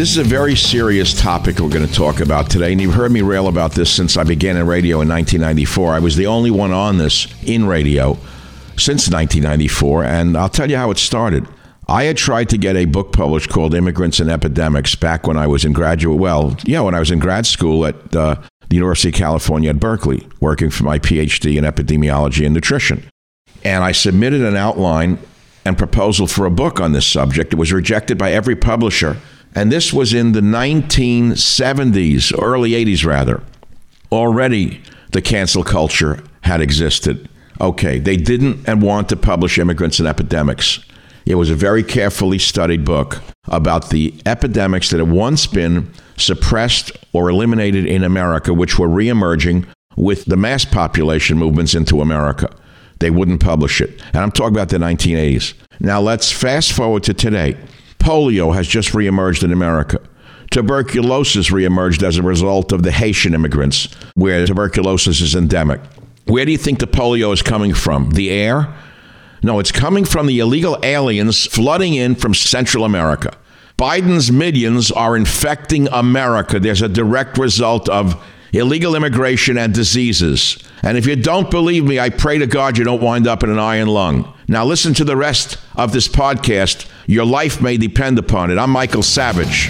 This is a very serious topic we're going to talk about today, and you've heard me rail about this since I began in radio in 1994. I was the only one on this in radio since 1994, and I'll tell you how it started. I had tried to get a book published called Immigrants and Epidemics back when I was in graduate, well, yeah, when I was in grad school at uh, the University of California at Berkeley, working for my PhD in epidemiology and nutrition. And I submitted an outline and proposal for a book on this subject. It was rejected by every publisher and this was in the 1970s, early 80s rather. Already the cancel culture had existed. Okay, they didn't and want to publish Immigrants and Epidemics. It was a very carefully studied book about the epidemics that had once been suppressed or eliminated in America, which were reemerging with the mass population movements into America. They wouldn't publish it. And I'm talking about the 1980s. Now let's fast forward to today. Polio has just reemerged in America. Tuberculosis reemerged as a result of the Haitian immigrants, where tuberculosis is endemic. Where do you think the polio is coming from? The air? No, it's coming from the illegal aliens flooding in from Central America. Biden's millions are infecting America. There's a direct result of illegal immigration and diseases. And if you don't believe me, I pray to God you don't wind up in an iron lung. Now, listen to the rest of this podcast. Your life may depend upon it. I'm Michael Savage.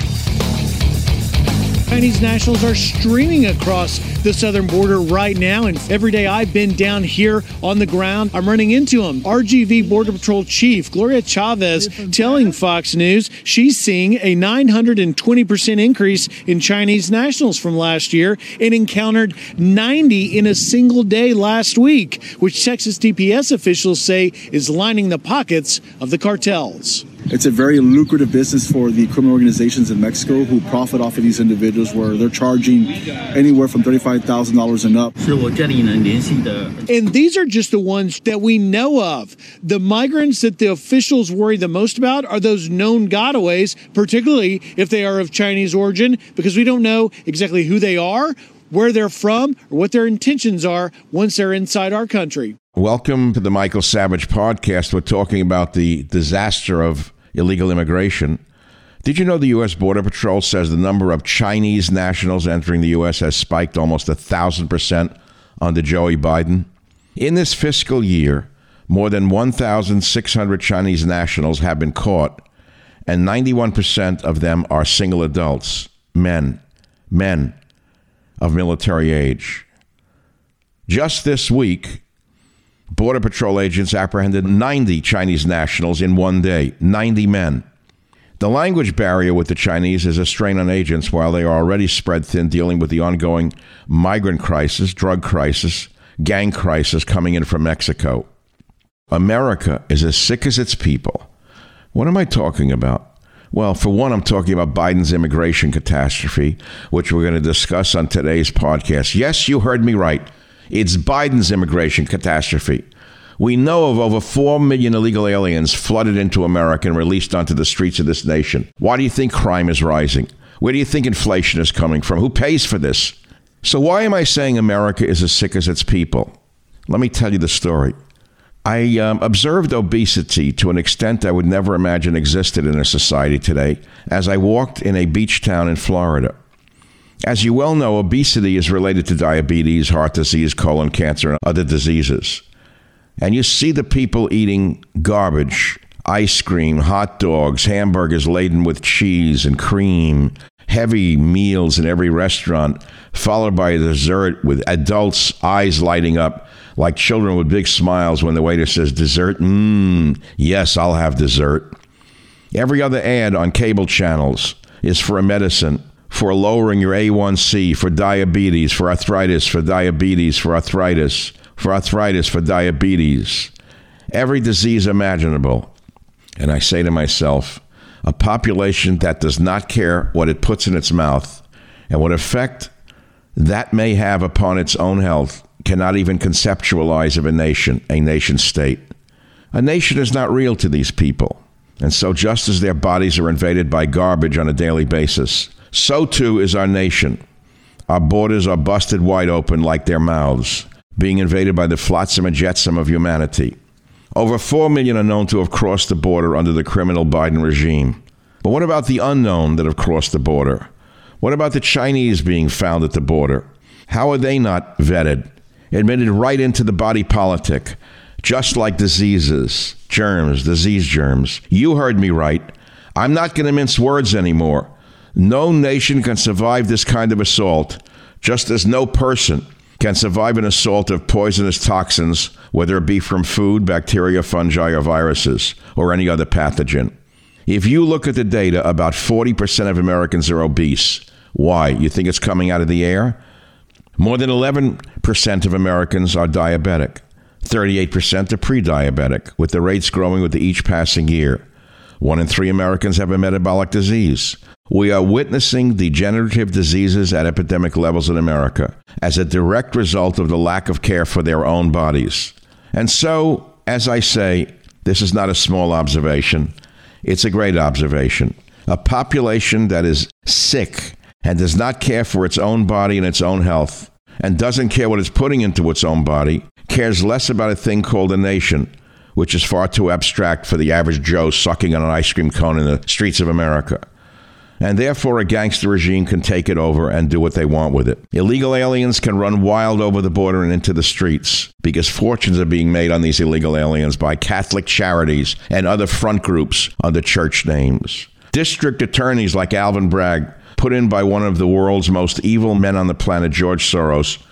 Chinese nationals are streaming across the southern border right now. And every day I've been down here on the ground, I'm running into them. RGV Border Patrol Chief Gloria Chavez telling Fox News she's seeing a 920% increase in Chinese nationals from last year and encountered 90 in a single day last week, which Texas DPS officials say is lining the pockets of the cartels. It's a very lucrative business for the criminal organizations in Mexico who profit off of these individuals where they're charging anywhere from $35,000 and up. And these are just the ones that we know of. The migrants that the officials worry the most about are those known gotaways, particularly if they are of Chinese origin, because we don't know exactly who they are, where they're from, or what their intentions are once they're inside our country. Welcome to the Michael Savage podcast. We're talking about the disaster of illegal immigration. Did you know the U.S. Border Patrol says the number of Chinese nationals entering the U.S. has spiked almost a thousand percent under Joey Biden? In this fiscal year, more than 1,600 Chinese nationals have been caught, and 91% of them are single adults, men, men of military age. Just this week, Border Patrol agents apprehended 90 Chinese nationals in one day, 90 men. The language barrier with the Chinese is a strain on agents while they are already spread thin dealing with the ongoing migrant crisis, drug crisis, gang crisis coming in from Mexico. America is as sick as its people. What am I talking about? Well, for one, I'm talking about Biden's immigration catastrophe, which we're going to discuss on today's podcast. Yes, you heard me right. It's Biden's immigration catastrophe. We know of over 4 million illegal aliens flooded into America and released onto the streets of this nation. Why do you think crime is rising? Where do you think inflation is coming from? Who pays for this? So, why am I saying America is as sick as its people? Let me tell you the story. I um, observed obesity to an extent I would never imagine existed in a society today as I walked in a beach town in Florida. As you well know, obesity is related to diabetes, heart disease, colon cancer, and other diseases. And you see the people eating garbage, ice cream, hot dogs, hamburgers laden with cheese and cream, heavy meals in every restaurant, followed by a dessert with adults' eyes lighting up like children with big smiles when the waiter says dessert. Mmm, yes, I'll have dessert. Every other ad on cable channels is for a medicine for lowering your A1C, for diabetes, for arthritis, for diabetes, for arthritis, for arthritis, for diabetes, every disease imaginable. And I say to myself, a population that does not care what it puts in its mouth and what effect that may have upon its own health cannot even conceptualize of a nation, a nation state. A nation is not real to these people. And so, just as their bodies are invaded by garbage on a daily basis, so too is our nation. Our borders are busted wide open like their mouths, being invaded by the flotsam and jetsam of humanity. Over 4 million are known to have crossed the border under the criminal Biden regime. But what about the unknown that have crossed the border? What about the Chinese being found at the border? How are they not vetted? Admitted right into the body politic, just like diseases, germs, disease germs. You heard me right. I'm not going to mince words anymore. No nation can survive this kind of assault, just as no person can survive an assault of poisonous toxins, whether it be from food, bacteria, fungi, or viruses, or any other pathogen. If you look at the data, about 40% of Americans are obese. Why? You think it's coming out of the air? More than 11% of Americans are diabetic. 38% are pre diabetic, with the rates growing with each passing year. One in three Americans have a metabolic disease. We are witnessing degenerative diseases at epidemic levels in America as a direct result of the lack of care for their own bodies. And so, as I say, this is not a small observation, it's a great observation. A population that is sick and does not care for its own body and its own health, and doesn't care what it's putting into its own body, cares less about a thing called a nation, which is far too abstract for the average Joe sucking on an ice cream cone in the streets of America. And therefore, a gangster regime can take it over and do what they want with it. Illegal aliens can run wild over the border and into the streets because fortunes are being made on these illegal aliens by Catholic charities and other front groups under church names. District attorneys like Alvin Bragg put in by one of the world's most evil men on the planet, George Soros.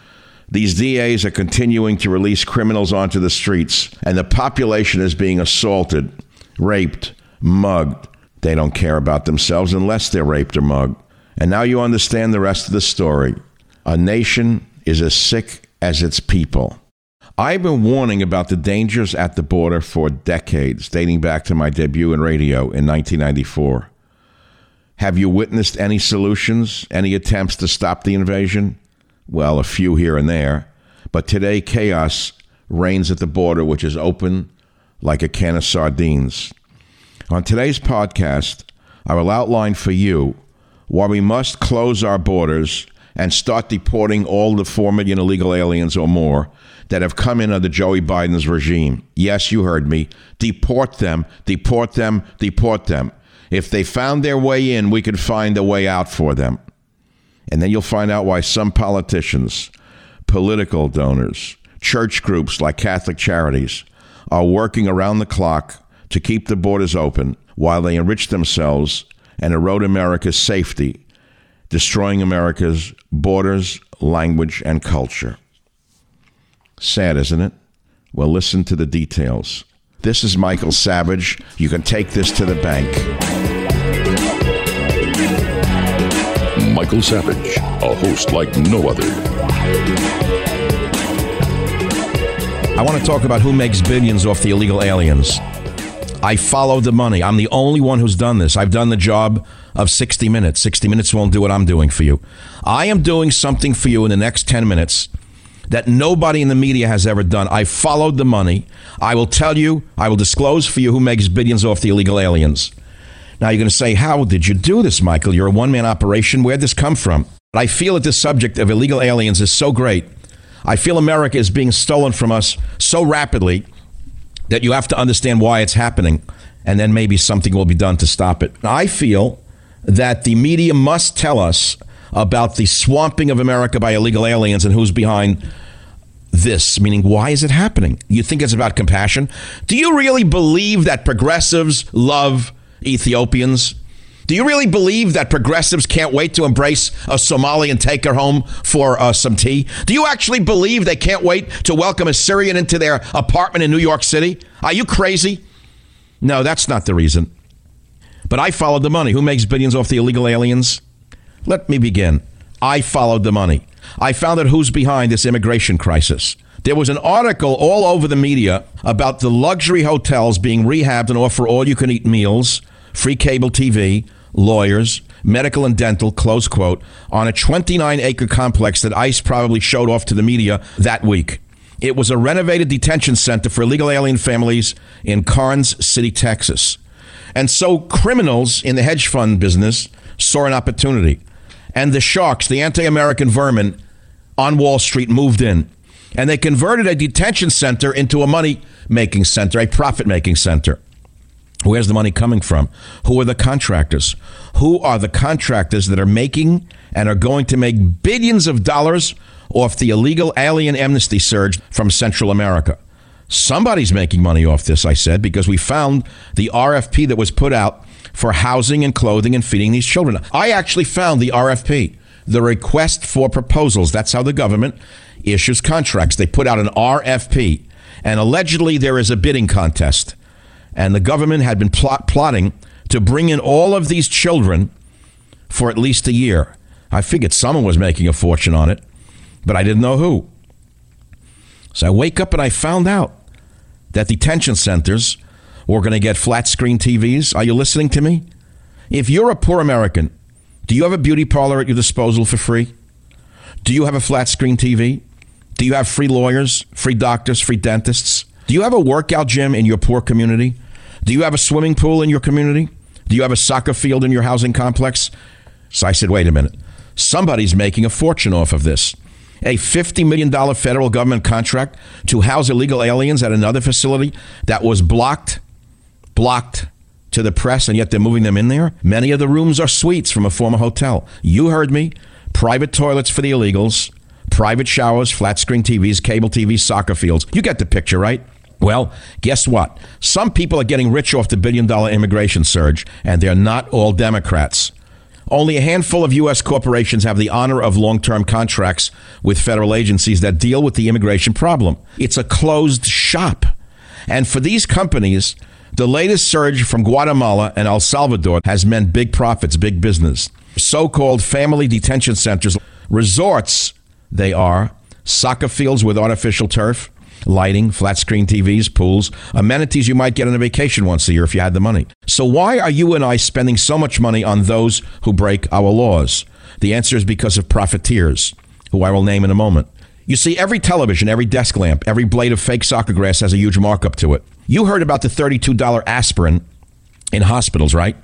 These DAs are continuing to release criminals onto the streets, and the population is being assaulted, raped, mugged. They don't care about themselves unless they're raped or mugged. And now you understand the rest of the story. A nation is as sick as its people. I've been warning about the dangers at the border for decades, dating back to my debut in radio in 1994. Have you witnessed any solutions, any attempts to stop the invasion? Well, a few here and there. But today, chaos reigns at the border, which is open like a can of sardines. On today's podcast, I will outline for you why we must close our borders and start deporting all the 4 million illegal aliens or more that have come in under Joey Biden's regime. Yes, you heard me. Deport them, deport them, deport them. If they found their way in, we could find a way out for them. And then you'll find out why some politicians, political donors, church groups like Catholic Charities are working around the clock to keep the borders open while they enrich themselves and erode America's safety, destroying America's borders, language, and culture. Sad, isn't it? Well, listen to the details. This is Michael Savage. You can take this to the bank. Michael Savage, a host like no other. I want to talk about who makes billions off the illegal aliens. I follow the money. I'm the only one who's done this. I've done the job of 60 minutes. 60 minutes won't do what I'm doing for you. I am doing something for you in the next 10 minutes that nobody in the media has ever done. I followed the money. I will tell you, I will disclose for you who makes billions off the illegal aliens. Now you're going to say, How did you do this, Michael? You're a one man operation. Where'd this come from? But I feel that this subject of illegal aliens is so great. I feel America is being stolen from us so rapidly that you have to understand why it's happening, and then maybe something will be done to stop it. I feel that the media must tell us about the swamping of America by illegal aliens and who's behind this, meaning why is it happening? You think it's about compassion? Do you really believe that progressives love Ethiopians? Do you really believe that progressives can't wait to embrace a Somali and take her home for uh, some tea? Do you actually believe they can't wait to welcome a Syrian into their apartment in New York City? Are you crazy? No, that's not the reason. But I followed the money. Who makes billions off the illegal aliens? Let me begin. I followed the money. I found out who's behind this immigration crisis. There was an article all over the media about the luxury hotels being rehabbed and offer all you can eat meals, free cable TV, lawyers, medical and dental, close quote, on a 29 acre complex that ICE probably showed off to the media that week. It was a renovated detention center for illegal alien families in Karnes City, Texas. And so criminals in the hedge fund business saw an opportunity and the sharks, the anti American vermin on Wall Street, moved in. And they converted a detention center into a money making center, a profit making center. Where's the money coming from? Who are the contractors? Who are the contractors that are making and are going to make billions of dollars off the illegal alien amnesty surge from Central America? Somebody's making money off this, I said, because we found the RFP that was put out for housing and clothing and feeding these children. I actually found the RFP, the request for proposals. That's how the government issues contracts. They put out an RFP, and allegedly there is a bidding contest. And the government had been plot- plotting to bring in all of these children for at least a year. I figured someone was making a fortune on it, but I didn't know who. So I wake up and I found out that detention centers were going to get flat screen TVs. Are you listening to me? If you're a poor American, do you have a beauty parlor at your disposal for free? Do you have a flat screen TV? Do you have free lawyers, free doctors, free dentists? Do you have a workout gym in your poor community? Do you have a swimming pool in your community? Do you have a soccer field in your housing complex? So I said, wait a minute. Somebody's making a fortune off of this a $50 million federal government contract to house illegal aliens at another facility that was blocked, blocked to the press, and yet they're moving them in there. Many of the rooms are suites from a former hotel. You heard me. Private toilets for the illegals, private showers, flat screen TVs, cable TVs, soccer fields. You get the picture, right? Well, guess what? Some people are getting rich off the billion dollar immigration surge, and they're not all Democrats. Only a handful of U.S. corporations have the honor of long term contracts with federal agencies that deal with the immigration problem. It's a closed shop. And for these companies, the latest surge from Guatemala and El Salvador has meant big profits, big business. So called family detention centers, resorts, they are, soccer fields with artificial turf, lighting, flat screen TVs, pools, amenities you might get on a vacation once a year if you had the money. So, why are you and I spending so much money on those who break our laws? The answer is because of profiteers, who I will name in a moment. You see, every television, every desk lamp, every blade of fake soccer grass has a huge markup to it. You heard about the $32 aspirin in hospitals, right?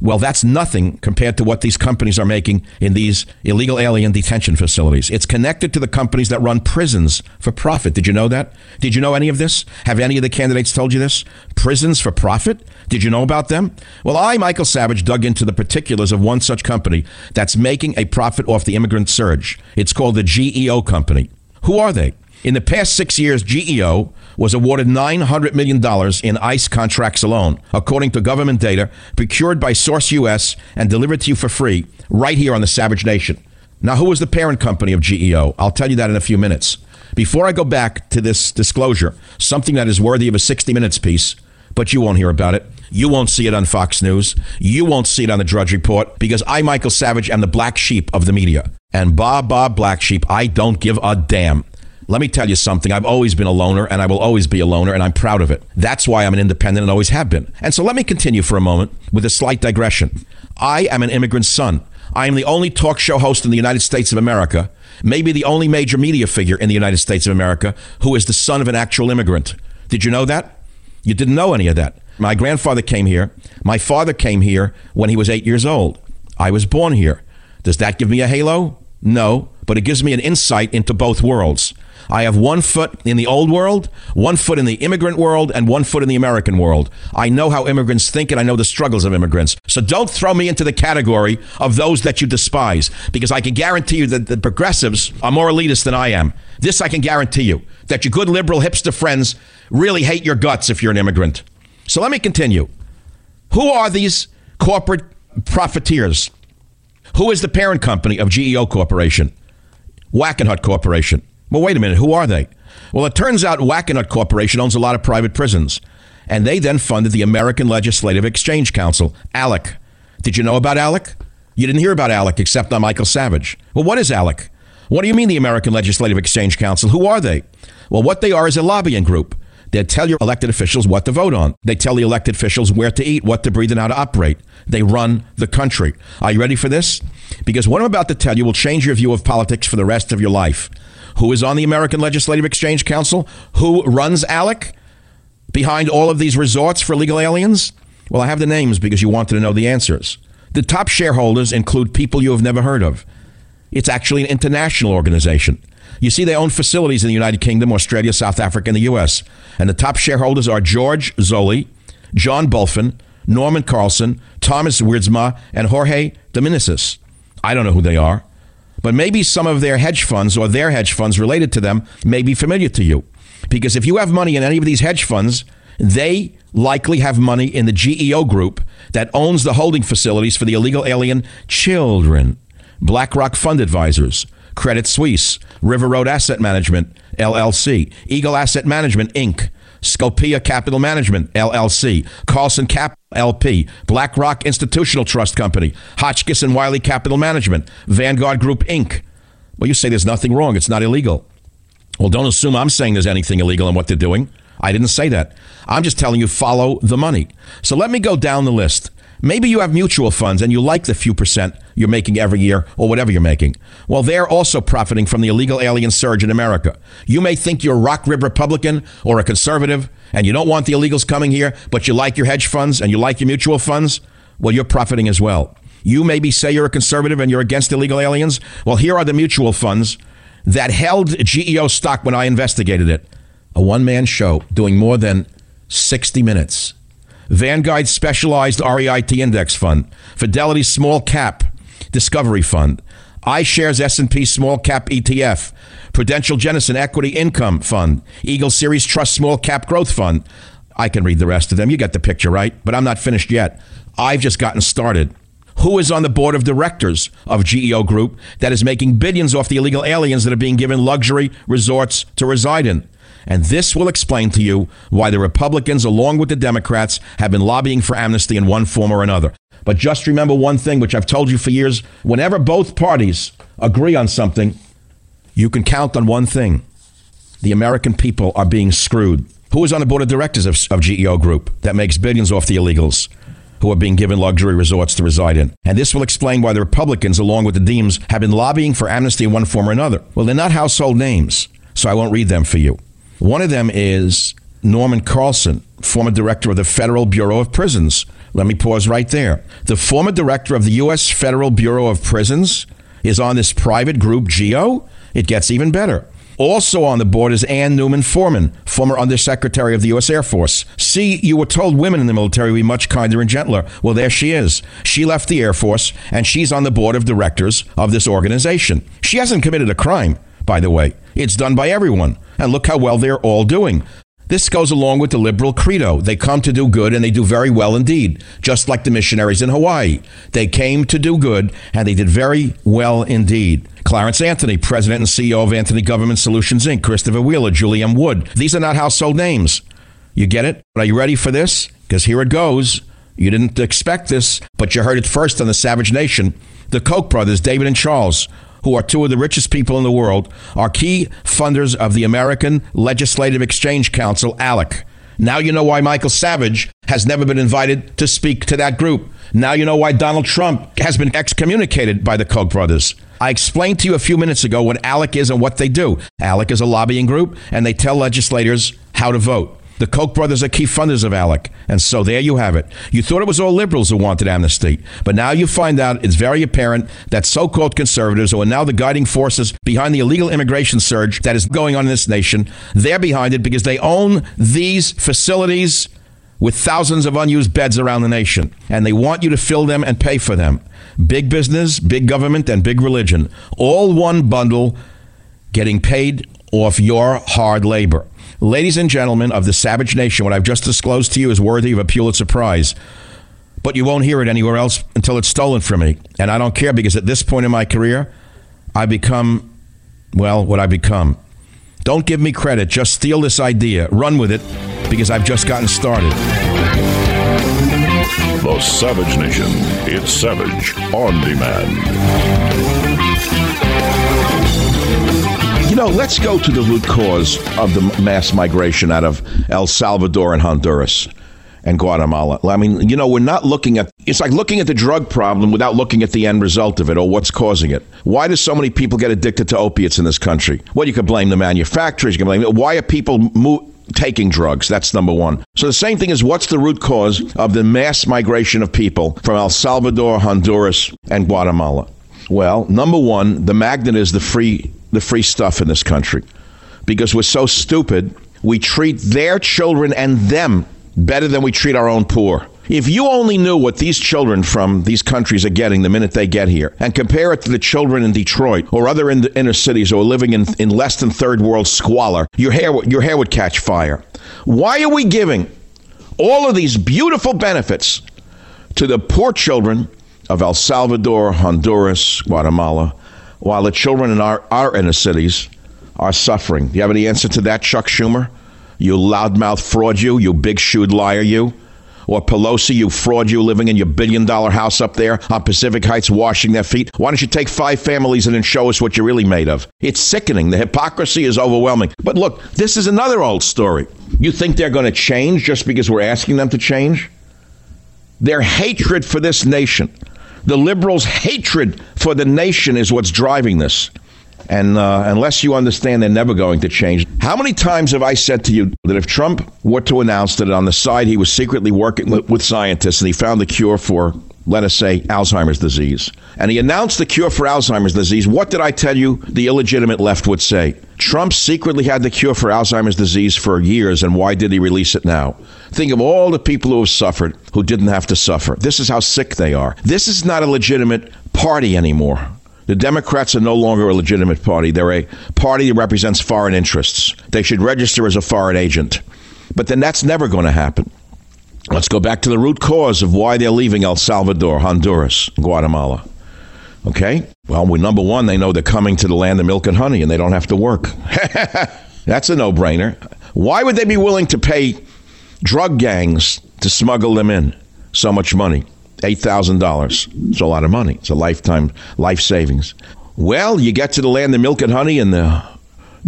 Well, that's nothing compared to what these companies are making in these illegal alien detention facilities. It's connected to the companies that run prisons for profit. Did you know that? Did you know any of this? Have any of the candidates told you this? Prisons for profit? Did you know about them? Well, I, Michael Savage, dug into the particulars of one such company that's making a profit off the immigrant surge. It's called the GEO Company. Who are they? In the past six years, GEO was awarded $900 million in ICE contracts alone, according to government data procured by Source US and delivered to you for free right here on the Savage Nation. Now, who is the parent company of GEO? I'll tell you that in a few minutes. Before I go back to this disclosure, something that is worthy of a 60 Minutes piece, but you won't hear about it. You won't see it on Fox News. You won't see it on the Drudge Report because I, Michael Savage, am the black sheep of the media. And Bob, Bob, black sheep, I don't give a damn. Let me tell you something. I've always been a loner and I will always be a loner and I'm proud of it. That's why I'm an independent and always have been. And so let me continue for a moment with a slight digression. I am an immigrant son. I am the only talk show host in the United States of America, maybe the only major media figure in the United States of America who is the son of an actual immigrant. Did you know that? You didn't know any of that. My grandfather came here. My father came here when he was eight years old. I was born here. Does that give me a halo? No, but it gives me an insight into both worlds. I have one foot in the old world, one foot in the immigrant world, and one foot in the American world. I know how immigrants think and I know the struggles of immigrants. So don't throw me into the category of those that you despise because I can guarantee you that the progressives are more elitist than I am. This I can guarantee you that your good liberal hipster friends really hate your guts if you're an immigrant. So let me continue. Who are these corporate profiteers? Who is the parent company of GEO Corporation? Wackenhut Corporation. Well, wait a minute. Who are they? Well, it turns out Wackenhut Corporation owns a lot of private prisons. And they then funded the American Legislative Exchange Council, ALEC. Did you know about ALEC? You didn't hear about ALEC except on Michael Savage. Well, what is ALEC? What do you mean the American Legislative Exchange Council? Who are they? Well, what they are is a lobbying group. They tell your elected officials what to vote on. They tell the elected officials where to eat, what to breathe, and how to operate. They run the country. Are you ready for this? Because what I'm about to tell you will change your view of politics for the rest of your life who is on the American Legislative Exchange Council, who runs ALEC behind all of these resorts for illegal aliens? Well, I have the names because you wanted to know the answers. The top shareholders include people you have never heard of. It's actually an international organization. You see, they own facilities in the United Kingdom, Australia, South Africa, and the U.S. And the top shareholders are George Zoley, John Bulfin, Norman Carlson, Thomas Wierdsma, and Jorge Dominicis. I don't know who they are, but maybe some of their hedge funds or their hedge funds related to them may be familiar to you. Because if you have money in any of these hedge funds, they likely have money in the GEO group that owns the holding facilities for the illegal alien children. BlackRock Fund Advisors, Credit Suisse, River Road Asset Management, LLC, Eagle Asset Management, Inc., Scopia Capital Management, LLC, Carlson Cap LP, BlackRock Institutional Trust Company, Hotchkis and Wiley Capital Management, Vanguard Group, Inc. Well, you say there's nothing wrong. It's not illegal. Well, don't assume I'm saying there's anything illegal in what they're doing. I didn't say that. I'm just telling you follow the money. So let me go down the list. Maybe you have mutual funds and you like the few percent you're making every year or whatever you're making. Well, they're also profiting from the illegal alien surge in America. You may think you're a rock rib Republican or a conservative and you don't want the illegals coming here, but you like your hedge funds and you like your mutual funds. Well, you're profiting as well. You maybe say you're a conservative and you're against illegal aliens. Well, here are the mutual funds that held GEO stock when I investigated it. A one man show doing more than 60 minutes. Vanguard Specialized REIT Index Fund, Fidelity Small Cap Discovery Fund, iShares S&P Small Cap ETF, Prudential Jennison Equity Income Fund, Eagle Series Trust Small Cap Growth Fund. I can read the rest of them. You get the picture, right? But I'm not finished yet. I've just gotten started. Who is on the board of directors of GEO Group that is making billions off the illegal aliens that are being given luxury resorts to reside in? And this will explain to you why the Republicans, along with the Democrats, have been lobbying for amnesty in one form or another. But just remember one thing, which I've told you for years whenever both parties agree on something, you can count on one thing the American people are being screwed. Who is on the board of directors of, of GEO Group that makes billions off the illegals? who are being given luxury resorts to reside in. And this will explain why the Republicans, along with the Deems, have been lobbying for amnesty in one form or another. Well, they're not household names, so I won't read them for you. One of them is Norman Carlson, former director of the Federal Bureau of Prisons. Let me pause right there. The former director of the U.S. Federal Bureau of Prisons is on this private group, GEO. It gets even better. Also on the board is Anne Newman Foreman, former Undersecretary of the U.S. Air Force. See, you were told women in the military would be much kinder and gentler. Well, there she is. She left the Air Force, and she's on the board of directors of this organization. She hasn't committed a crime, by the way. It's done by everyone. And look how well they're all doing. This goes along with the liberal credo. They come to do good and they do very well indeed, just like the missionaries in Hawaii. They came to do good and they did very well indeed. Clarence Anthony, president and CEO of Anthony Government Solutions Inc., Christopher Wheeler, Julie M. Wood. These are not household names. You get it? Are you ready for this? Because here it goes. You didn't expect this, but you heard it first on the Savage Nation. The Koch brothers, David and Charles, who are two of the richest people in the world, are key funders of the American Legislative Exchange Council, ALEC. Now you know why Michael Savage has never been invited to speak to that group. Now you know why Donald Trump has been excommunicated by the Koch brothers. I explained to you a few minutes ago what ALEC is and what they do. ALEC is a lobbying group, and they tell legislators how to vote. The Koch brothers are key funders of ALEC. And so there you have it. You thought it was all liberals who wanted amnesty. But now you find out it's very apparent that so called conservatives, who are now the guiding forces behind the illegal immigration surge that is going on in this nation, they're behind it because they own these facilities with thousands of unused beds around the nation. And they want you to fill them and pay for them. Big business, big government, and big religion. All one bundle getting paid off your hard labor. Ladies and gentlemen of the Savage Nation, what I've just disclosed to you is worthy of a Pulitzer Prize. But you won't hear it anywhere else until it's stolen from me. And I don't care because at this point in my career, I become, well, what I become. Don't give me credit. Just steal this idea. Run with it because I've just gotten started. The Savage Nation. It's Savage on demand. Let's go to the root cause of the mass migration out of El Salvador and Honduras and Guatemala. I mean, you know, we're not looking at it's like looking at the drug problem without looking at the end result of it or what's causing it. Why do so many people get addicted to opiates in this country? Well, you could blame the manufacturers, you can blame why are people mo- taking drugs? That's number 1. So the same thing is what's the root cause of the mass migration of people from El Salvador, Honduras, and Guatemala? Well, number 1, the magnet is the free the free stuff in this country because we're so stupid. We treat their children and them better than we treat our own poor. If you only knew what these children from these countries are getting the minute they get here and compare it to the children in Detroit or other in inner cities who are living in, in less than third world squalor, your hair, your hair would catch fire. Why are we giving all of these beautiful benefits to the poor children of El Salvador, Honduras, Guatemala, while the children in our, our inner cities are suffering? Do you have any answer to that, Chuck Schumer? You loudmouth fraud, you, you big shoed liar, you. Or Pelosi, you fraud, you living in your billion dollar house up there on Pacific Heights washing their feet. Why don't you take five families and then show us what you're really made of? It's sickening. The hypocrisy is overwhelming. But look, this is another old story. You think they're going to change just because we're asking them to change? Their hatred for this nation, the liberals' hatred for the nation is what's driving this. And uh, unless you understand they're never going to change. How many times have I said to you that if Trump were to announce that on the side he was secretly working with, with scientists and he found the cure for, let us say, Alzheimer's disease, and he announced the cure for Alzheimer's disease, what did I tell you the illegitimate left would say? Trump secretly had the cure for Alzheimer's disease for years, and why did he release it now? Think of all the people who have suffered who didn't have to suffer. This is how sick they are. This is not a legitimate party anymore. The Democrats are no longer a legitimate party. They're a party that represents foreign interests. They should register as a foreign agent. But then that's never going to happen. Let's go back to the root cause of why they're leaving El Salvador, Honduras, Guatemala. Okay? Well, we, number one, they know they're coming to the land of milk and honey and they don't have to work. that's a no brainer. Why would they be willing to pay drug gangs to smuggle them in so much money? $8,000. It's a lot of money. It's a lifetime life savings. Well, you get to the land of milk and honey, and the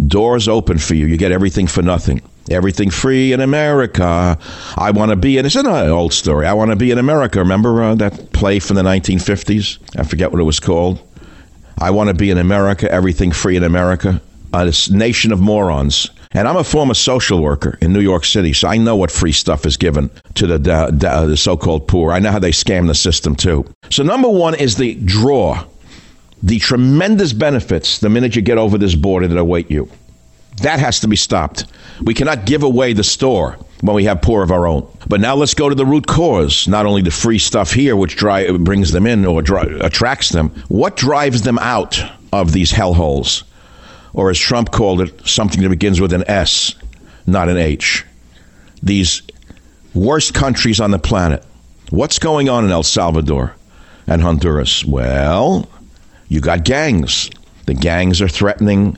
doors open for you. You get everything for nothing. Everything free in America. I want to be in. It's an old story. I want to be in America. Remember uh, that play from the 1950s? I forget what it was called. I want to be in America. Everything free in America. A nation of morons. And I'm a former social worker in New York City, so I know what free stuff is given to the, the so called poor. I know how they scam the system too. So, number one is the draw, the tremendous benefits the minute you get over this border that await you. That has to be stopped. We cannot give away the store when we have poor of our own. But now let's go to the root cause. Not only the free stuff here, which dry, brings them in or dry, attracts them, what drives them out of these hellholes? Or as Trump called it, something that begins with an S, not an H. These worst countries on the planet. What's going on in El Salvador and Honduras? Well, you got gangs. The gangs are threatening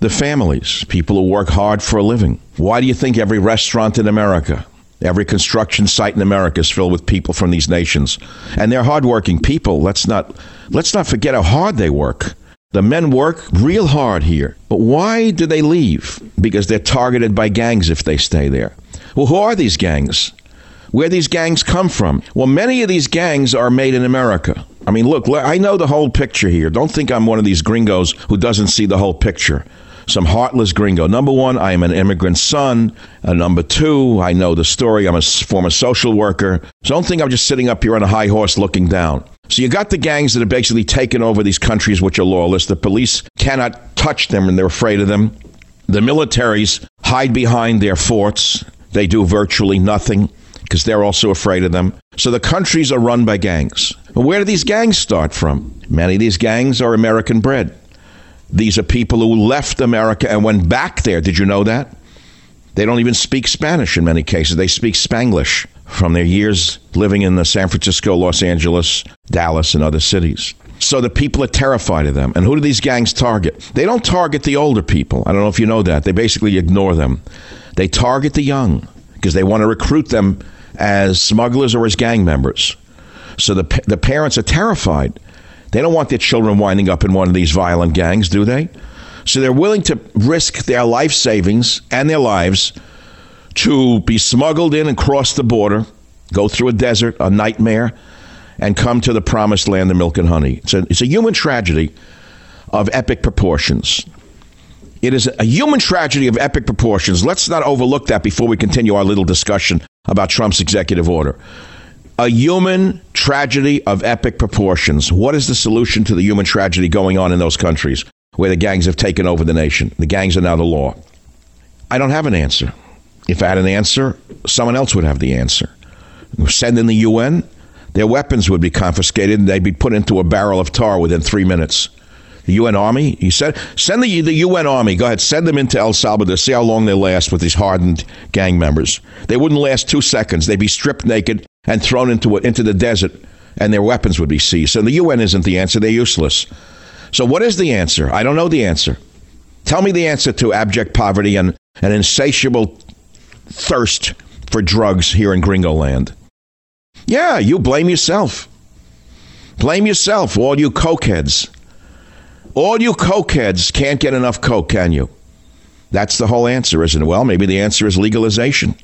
the families, people who work hard for a living. Why do you think every restaurant in America, every construction site in America is filled with people from these nations? And they're hardworking people. Let's not let's not forget how hard they work. The men work real hard here. But why do they leave? Because they're targeted by gangs if they stay there. Well, who are these gangs? Where these gangs come from? Well, many of these gangs are made in America. I mean, look, I know the whole picture here. Don't think I'm one of these gringos who doesn't see the whole picture. Some heartless gringo. Number one, I am an immigrant son. Uh, number two, I know the story. I'm a former social worker. So don't think I'm just sitting up here on a high horse looking down. So you got the gangs that have basically taken over these countries which are lawless. The police cannot touch them and they're afraid of them. The militaries hide behind their forts. They do virtually nothing because they're also afraid of them. So the countries are run by gangs. Where do these gangs start from? Many of these gangs are American bred. These are people who left America and went back there. Did you know that? They don't even speak Spanish in many cases. They speak Spanglish from their years living in the San Francisco, Los Angeles, Dallas, and other cities. So the people are terrified of them. And who do these gangs target? They don't target the older people. I don't know if you know that. They basically ignore them. They target the young because they want to recruit them as smugglers or as gang members. So the, the parents are terrified. They don't want their children winding up in one of these violent gangs, do they? So they're willing to risk their life savings and their lives to be smuggled in and cross the border, go through a desert, a nightmare, and come to the promised land of milk and honey. It's a, it's a human tragedy of epic proportions. It is a human tragedy of epic proportions. Let's not overlook that before we continue our little discussion about Trump's executive order. A human tragedy of epic proportions. What is the solution to the human tragedy going on in those countries? Where the gangs have taken over the nation. The gangs are now the law. I don't have an answer. If I had an answer, someone else would have the answer. Send in the UN, their weapons would be confiscated and they'd be put into a barrel of tar within three minutes. The UN Army, he said, send the, the UN Army, go ahead, send them into El Salvador, see how long they last with these hardened gang members. They wouldn't last two seconds. They'd be stripped naked and thrown into, into the desert, and their weapons would be seized. So the UN isn't the answer, they're useless. So, what is the answer? I don't know the answer. Tell me the answer to abject poverty and an insatiable thirst for drugs here in Gringo Land. Yeah, you blame yourself. Blame yourself, all you cokeheads. All you cokeheads can't get enough coke, can you? That's the whole answer, isn't it? Well, maybe the answer is legalization.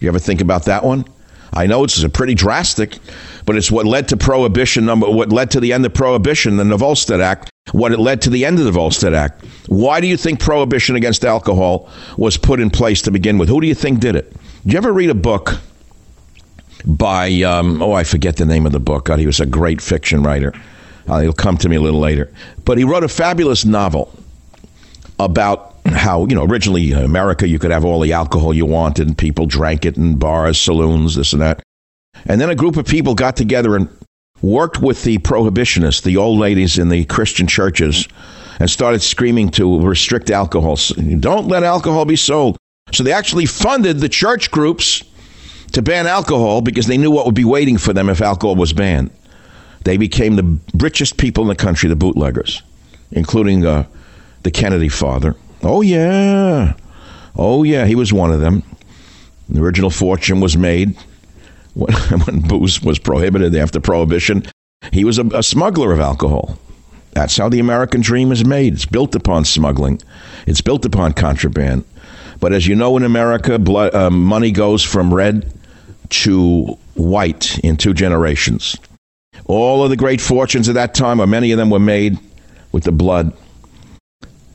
You ever think about that one? I know it's pretty drastic, but it's what led to prohibition number what led to the end of prohibition, the Volstead Act, what it led to the end of the Volstead Act. Why do you think prohibition against alcohol was put in place to begin with? Who do you think did it? Did you ever read a book by um, oh I forget the name of the book. God, he was a great fiction writer. Uh, he'll come to me a little later. But he wrote a fabulous novel about how you know originally in America you could have all the alcohol you wanted and people drank it in bars, saloons, this and that. And then a group of people got together and worked with the prohibitionists, the old ladies in the Christian churches, and started screaming to restrict alcohol. Don't let alcohol be sold. So they actually funded the church groups to ban alcohol because they knew what would be waiting for them if alcohol was banned. They became the richest people in the country, the bootleggers, including uh, the Kennedy father. Oh, yeah. Oh, yeah, he was one of them. The original fortune was made when, when booze was prohibited after Prohibition. He was a, a smuggler of alcohol. That's how the American dream is made. It's built upon smuggling, it's built upon contraband. But as you know, in America, blood, uh, money goes from red to white in two generations. All of the great fortunes of that time, or many of them, were made with the blood,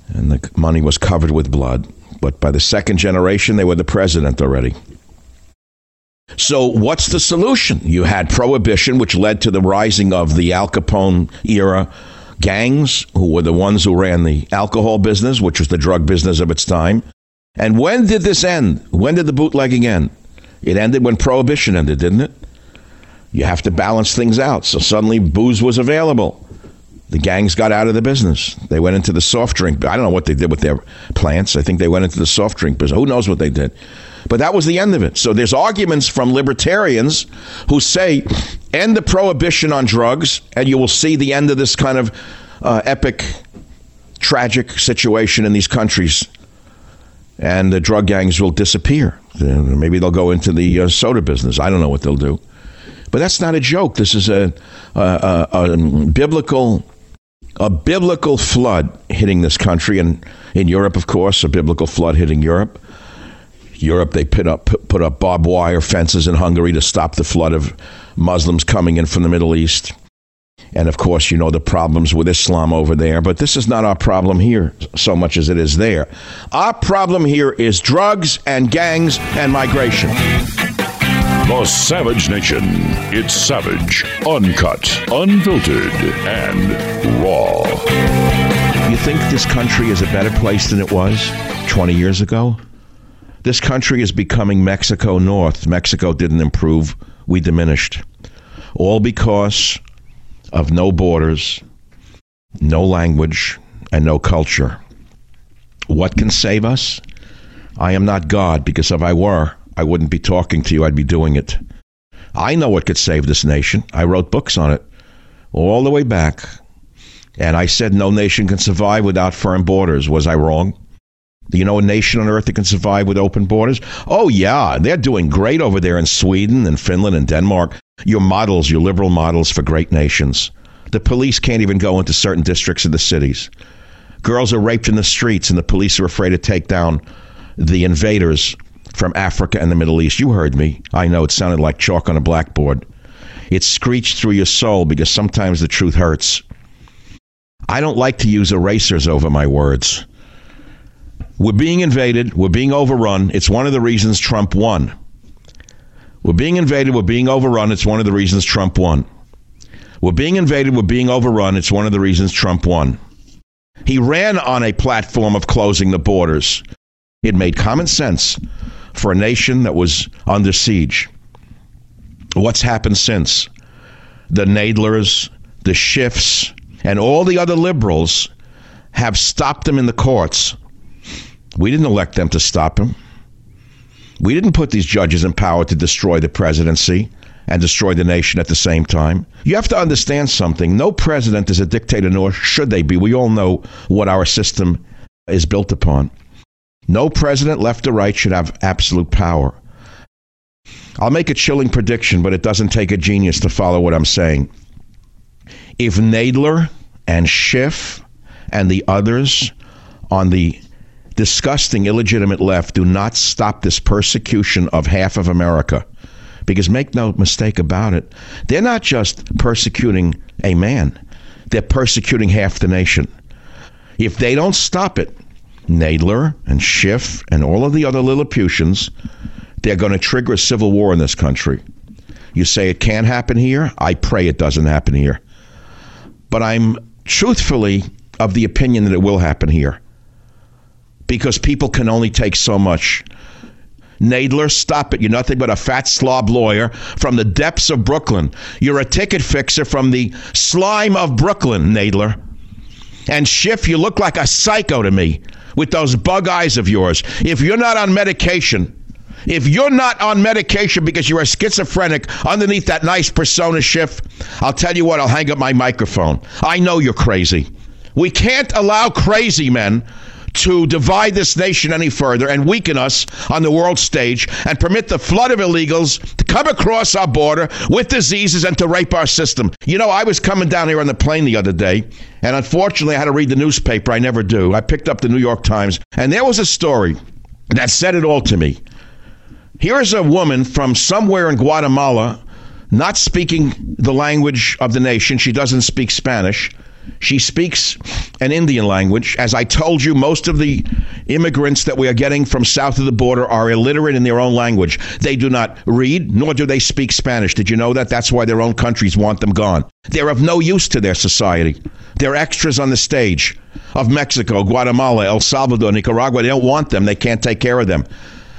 and the money was covered with blood. But by the second generation, they were the president already. So, what's the solution? You had prohibition, which led to the rising of the Al Capone era gangs, who were the ones who ran the alcohol business, which was the drug business of its time. And when did this end? When did the bootlegging end? It ended when prohibition ended, didn't it? You have to balance things out. So suddenly booze was available. The gangs got out of the business. They went into the soft drink. I don't know what they did with their plants. I think they went into the soft drink business. Who knows what they did? But that was the end of it. So there's arguments from libertarians who say end the prohibition on drugs, and you will see the end of this kind of uh, epic, tragic situation in these countries. And the drug gangs will disappear. Maybe they'll go into the uh, soda business. I don't know what they'll do. But that's not a joke. This is a, a, a, a biblical a biblical flood hitting this country, and in Europe, of course, a biblical flood hitting Europe. Europe, they put up put up barbed wire fences in Hungary to stop the flood of Muslims coming in from the Middle East. And of course, you know the problems with Islam over there, but this is not our problem here so much as it is there. Our problem here is drugs and gangs and migration. The Savage Nation. It's savage, uncut, unfiltered, and raw. You think this country is a better place than it was 20 years ago? This country is becoming Mexico North. Mexico didn't improve, we diminished. All because of no borders, no language, and no culture. What can save us? I am not God, because if I were, I wouldn't be talking to you, I'd be doing it. I know what could save this nation. I wrote books on it all the way back. And I said no nation can survive without firm borders. Was I wrong? You know a nation on earth that can survive with open borders? Oh, yeah. They're doing great over there in Sweden and Finland and Denmark. Your models, your liberal models for great nations. The police can't even go into certain districts of the cities. Girls are raped in the streets, and the police are afraid to take down the invaders from Africa and the Middle East. You heard me. I know it sounded like chalk on a blackboard. It screeched through your soul because sometimes the truth hurts. I don't like to use erasers over my words. We're being invaded. We're being overrun. It's one of the reasons Trump won. We're being invaded. We're being overrun. It's one of the reasons Trump won. We're being invaded. We're being overrun. It's one of the reasons Trump won. He ran on a platform of closing the borders. It made common sense for a nation that was under siege. What's happened since? The Nadlers, the Schiffs, and all the other liberals have stopped them in the courts. We didn't elect them to stop him. We didn't put these judges in power to destroy the presidency and destroy the nation at the same time. You have to understand something. No president is a dictator, nor should they be. We all know what our system is built upon. No president, left or right, should have absolute power. I'll make a chilling prediction, but it doesn't take a genius to follow what I'm saying. If Nadler and Schiff and the others on the disgusting, illegitimate left do not stop this persecution of half of America, because make no mistake about it, they're not just persecuting a man, they're persecuting half the nation. If they don't stop it, Nadler and Schiff and all of the other Lilliputians, they're going to trigger a civil war in this country. You say it can't happen here? I pray it doesn't happen here. But I'm truthfully of the opinion that it will happen here because people can only take so much. Nadler, stop it. You're nothing but a fat slob lawyer from the depths of Brooklyn. You're a ticket fixer from the slime of Brooklyn, Nadler. And Schiff, you look like a psycho to me with those bug eyes of yours. If you're not on medication, if you're not on medication because you're a schizophrenic underneath that nice persona Schiff, I'll tell you what, I'll hang up my microphone. I know you're crazy. We can't allow crazy men to divide this nation any further and weaken us on the world stage and permit the flood of illegals to come across our border with diseases and to rape our system. You know, I was coming down here on the plane the other day, and unfortunately, I had to read the newspaper. I never do. I picked up the New York Times, and there was a story that said it all to me. Here is a woman from somewhere in Guatemala, not speaking the language of the nation. She doesn't speak Spanish. She speaks an Indian language. As I told you, most of the immigrants that we are getting from south of the border are illiterate in their own language. They do not read, nor do they speak Spanish. Did you know that? That's why their own countries want them gone. They're of no use to their society. They're extras on the stage of Mexico, Guatemala, El Salvador, Nicaragua. They don't want them. They can't take care of them.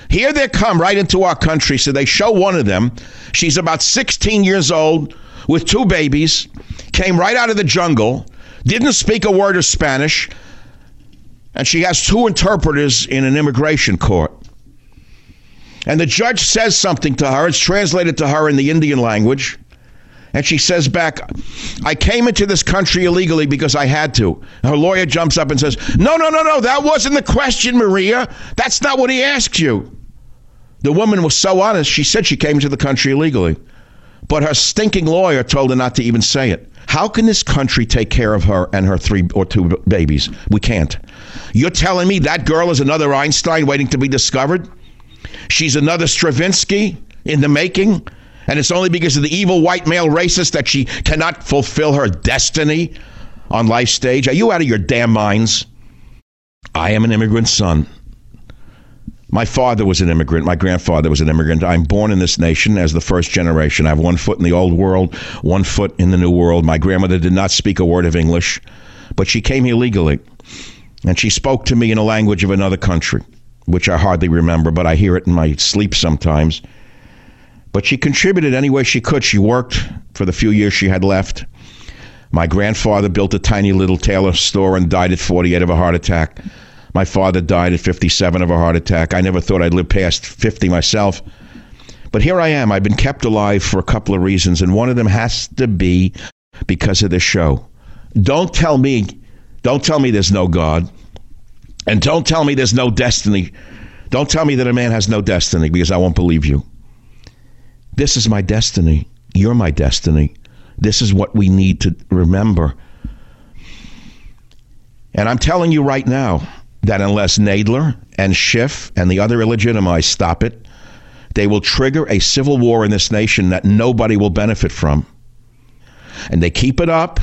Here they come right into our country. So they show one of them. She's about 16 years old with two babies, came right out of the jungle, didn't speak a word of Spanish, and she has two interpreters in an immigration court. And the judge says something to her. It's translated to her in the Indian language. And she says back, I came into this country illegally because I had to. Her lawyer jumps up and says, No, no, no, no, that wasn't the question, Maria. That's not what he asked you. The woman was so honest, she said she came into the country illegally. But her stinking lawyer told her not to even say it. How can this country take care of her and her three or two babies? We can't. You're telling me that girl is another Einstein waiting to be discovered? She's another Stravinsky in the making? And it's only because of the evil white male racist that she cannot fulfill her destiny on life stage? Are you out of your damn minds? I am an immigrant son. My father was an immigrant. My grandfather was an immigrant. I'm born in this nation as the first generation. I have one foot in the old world, one foot in the new world. My grandmother did not speak a word of English, but she came here legally. And she spoke to me in a language of another country, which I hardly remember, but I hear it in my sleep sometimes. But she contributed any way she could. She worked for the few years she had left. My grandfather built a tiny little tailor store and died at 48 of a heart attack. My father died at 57 of a heart attack. I never thought I'd live past 50 myself. But here I am. I've been kept alive for a couple of reasons, and one of them has to be because of this show. Don't tell me, don't tell me there's no God. And don't tell me there's no destiny. Don't tell me that a man has no destiny because I won't believe you. This is my destiny. You're my destiny. This is what we need to remember. And I'm telling you right now, that unless Nadler and Schiff and the other illegitimites stop it, they will trigger a civil war in this nation that nobody will benefit from. And they keep it up.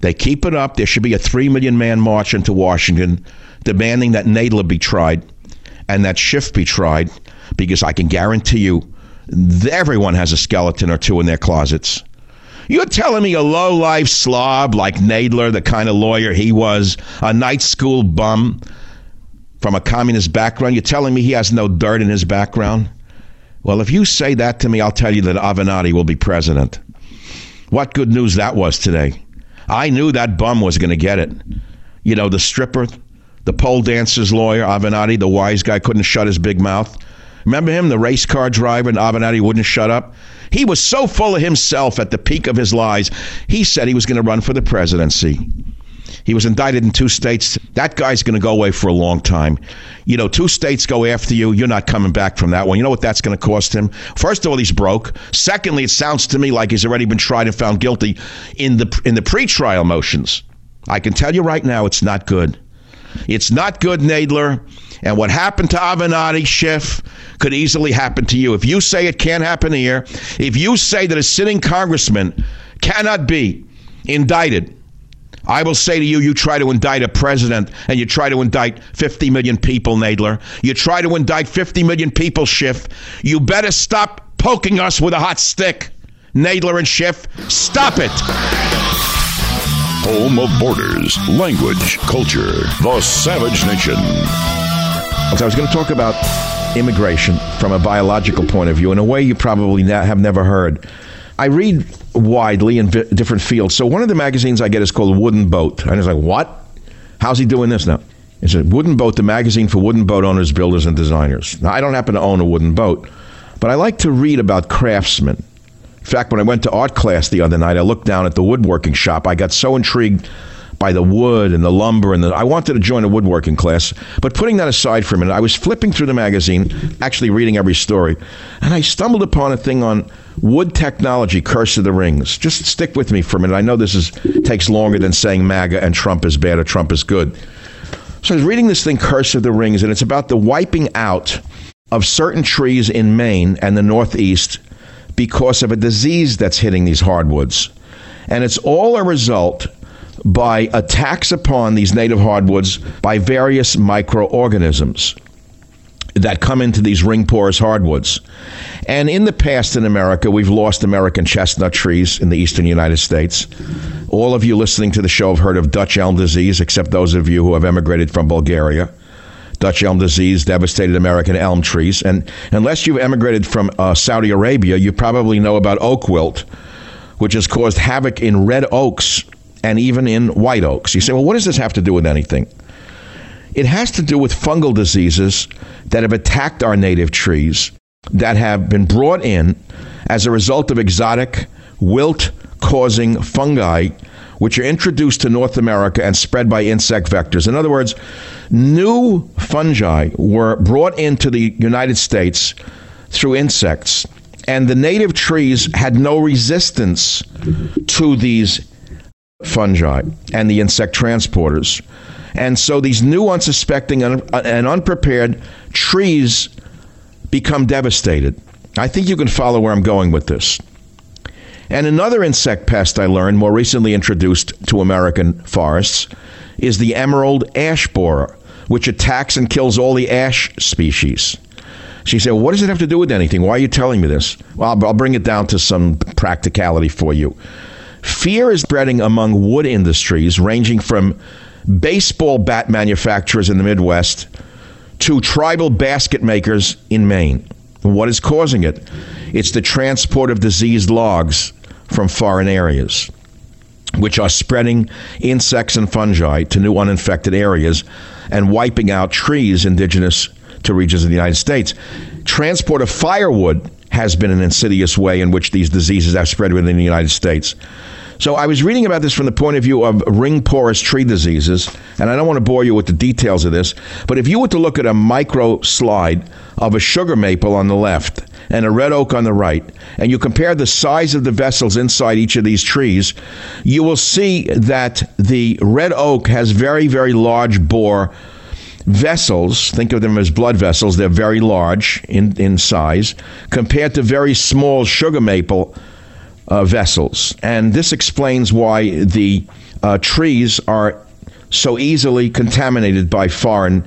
They keep it up. There should be a 3 million man march into Washington demanding that Nadler be tried and that Schiff be tried because I can guarantee you everyone has a skeleton or two in their closets. You're telling me a low life slob like Nadler, the kind of lawyer he was, a night school bum, from a communist background. You're telling me he has no dirt in his background? Well, if you say that to me, I'll tell you that Avenatti will be president. What good news that was today. I knew that bum was going to get it. You know, the stripper, the pole dancer's lawyer, Avenatti, the wise guy, couldn't shut his big mouth. Remember him, the race car driver, and Avenatti wouldn't shut up? He was so full of himself at the peak of his lies, he said he was going to run for the presidency. He was indicted in two states. That guy's going to go away for a long time. You know, two states go after you, you're not coming back from that one. You know what that's going to cost him? First of all, he's broke. Secondly, it sounds to me like he's already been tried and found guilty in the in the pretrial motions. I can tell you right now, it's not good. It's not good, Nadler. And what happened to Avenatti, Schiff, could easily happen to you. If you say it can't happen here, if you say that a sitting congressman cannot be indicted, I will say to you, you try to indict a president and you try to indict 50 million people, Nadler. You try to indict 50 million people, Schiff. You better stop poking us with a hot stick, Nadler and Schiff. Stop it. Home of borders, language, culture, the Savage Nation. So I was going to talk about immigration from a biological point of view in a way you probably have never heard. I read widely in different fields. So one of the magazines I get is called Wooden Boat. And I was like, what? How's he doing this now? It's a Wooden Boat, the magazine for wooden boat owners, builders, and designers. Now, I don't happen to own a wooden boat, but I like to read about craftsmen. In fact, when I went to art class the other night, I looked down at the woodworking shop. I got so intrigued by the wood and the lumber and the, I wanted to join a woodworking class. But putting that aside for a minute, I was flipping through the magazine, actually reading every story, and I stumbled upon a thing on wood technology, Curse of the Rings. Just stick with me for a minute. I know this is takes longer than saying MAGA and Trump is bad or Trump is good. So I was reading this thing, Curse of the Rings, and it's about the wiping out of certain trees in Maine and the Northeast because of a disease that's hitting these hardwoods. And it's all a result by attacks upon these native hardwoods by various microorganisms that come into these ring porous hardwoods. And in the past in America, we've lost American chestnut trees in the eastern United States. All of you listening to the show have heard of Dutch elm disease, except those of you who have emigrated from Bulgaria. Dutch elm disease devastated American elm trees. And unless you've emigrated from uh, Saudi Arabia, you probably know about oak wilt, which has caused havoc in red oaks and even in white oaks. You say, well, what does this have to do with anything? It has to do with fungal diseases that have attacked our native trees that have been brought in as a result of exotic wilt causing fungi which are introduced to North America and spread by insect vectors. In other words, new fungi were brought into the United States through insects, and the native trees had no resistance to these fungi and the insect transporters. And so these new, unsuspecting, and unprepared trees become devastated. I think you can follow where I'm going with this. And another insect pest I learned, more recently introduced to American forests, is the emerald ash borer, which attacks and kills all the ash species. She said, well, What does it have to do with anything? Why are you telling me this? Well, I'll, I'll bring it down to some practicality for you. Fear is spreading among wood industries, ranging from baseball bat manufacturers in the Midwest to tribal basket makers in Maine. What is causing it? It's the transport of diseased logs from foreign areas, which are spreading insects and fungi to new uninfected areas and wiping out trees indigenous to regions of the United States. Transport of firewood has been an insidious way in which these diseases have spread within the United States. So I was reading about this from the point of view of ring porous tree diseases, and I don't want to bore you with the details of this, but if you were to look at a micro slide of a sugar maple on the left and a red oak on the right, and you compare the size of the vessels inside each of these trees, you will see that the red oak has very, very large bore vessels, think of them as blood vessels, they're very large in, in size, compared to very small sugar maple uh, vessels. And this explains why the uh, trees are so easily contaminated by foreign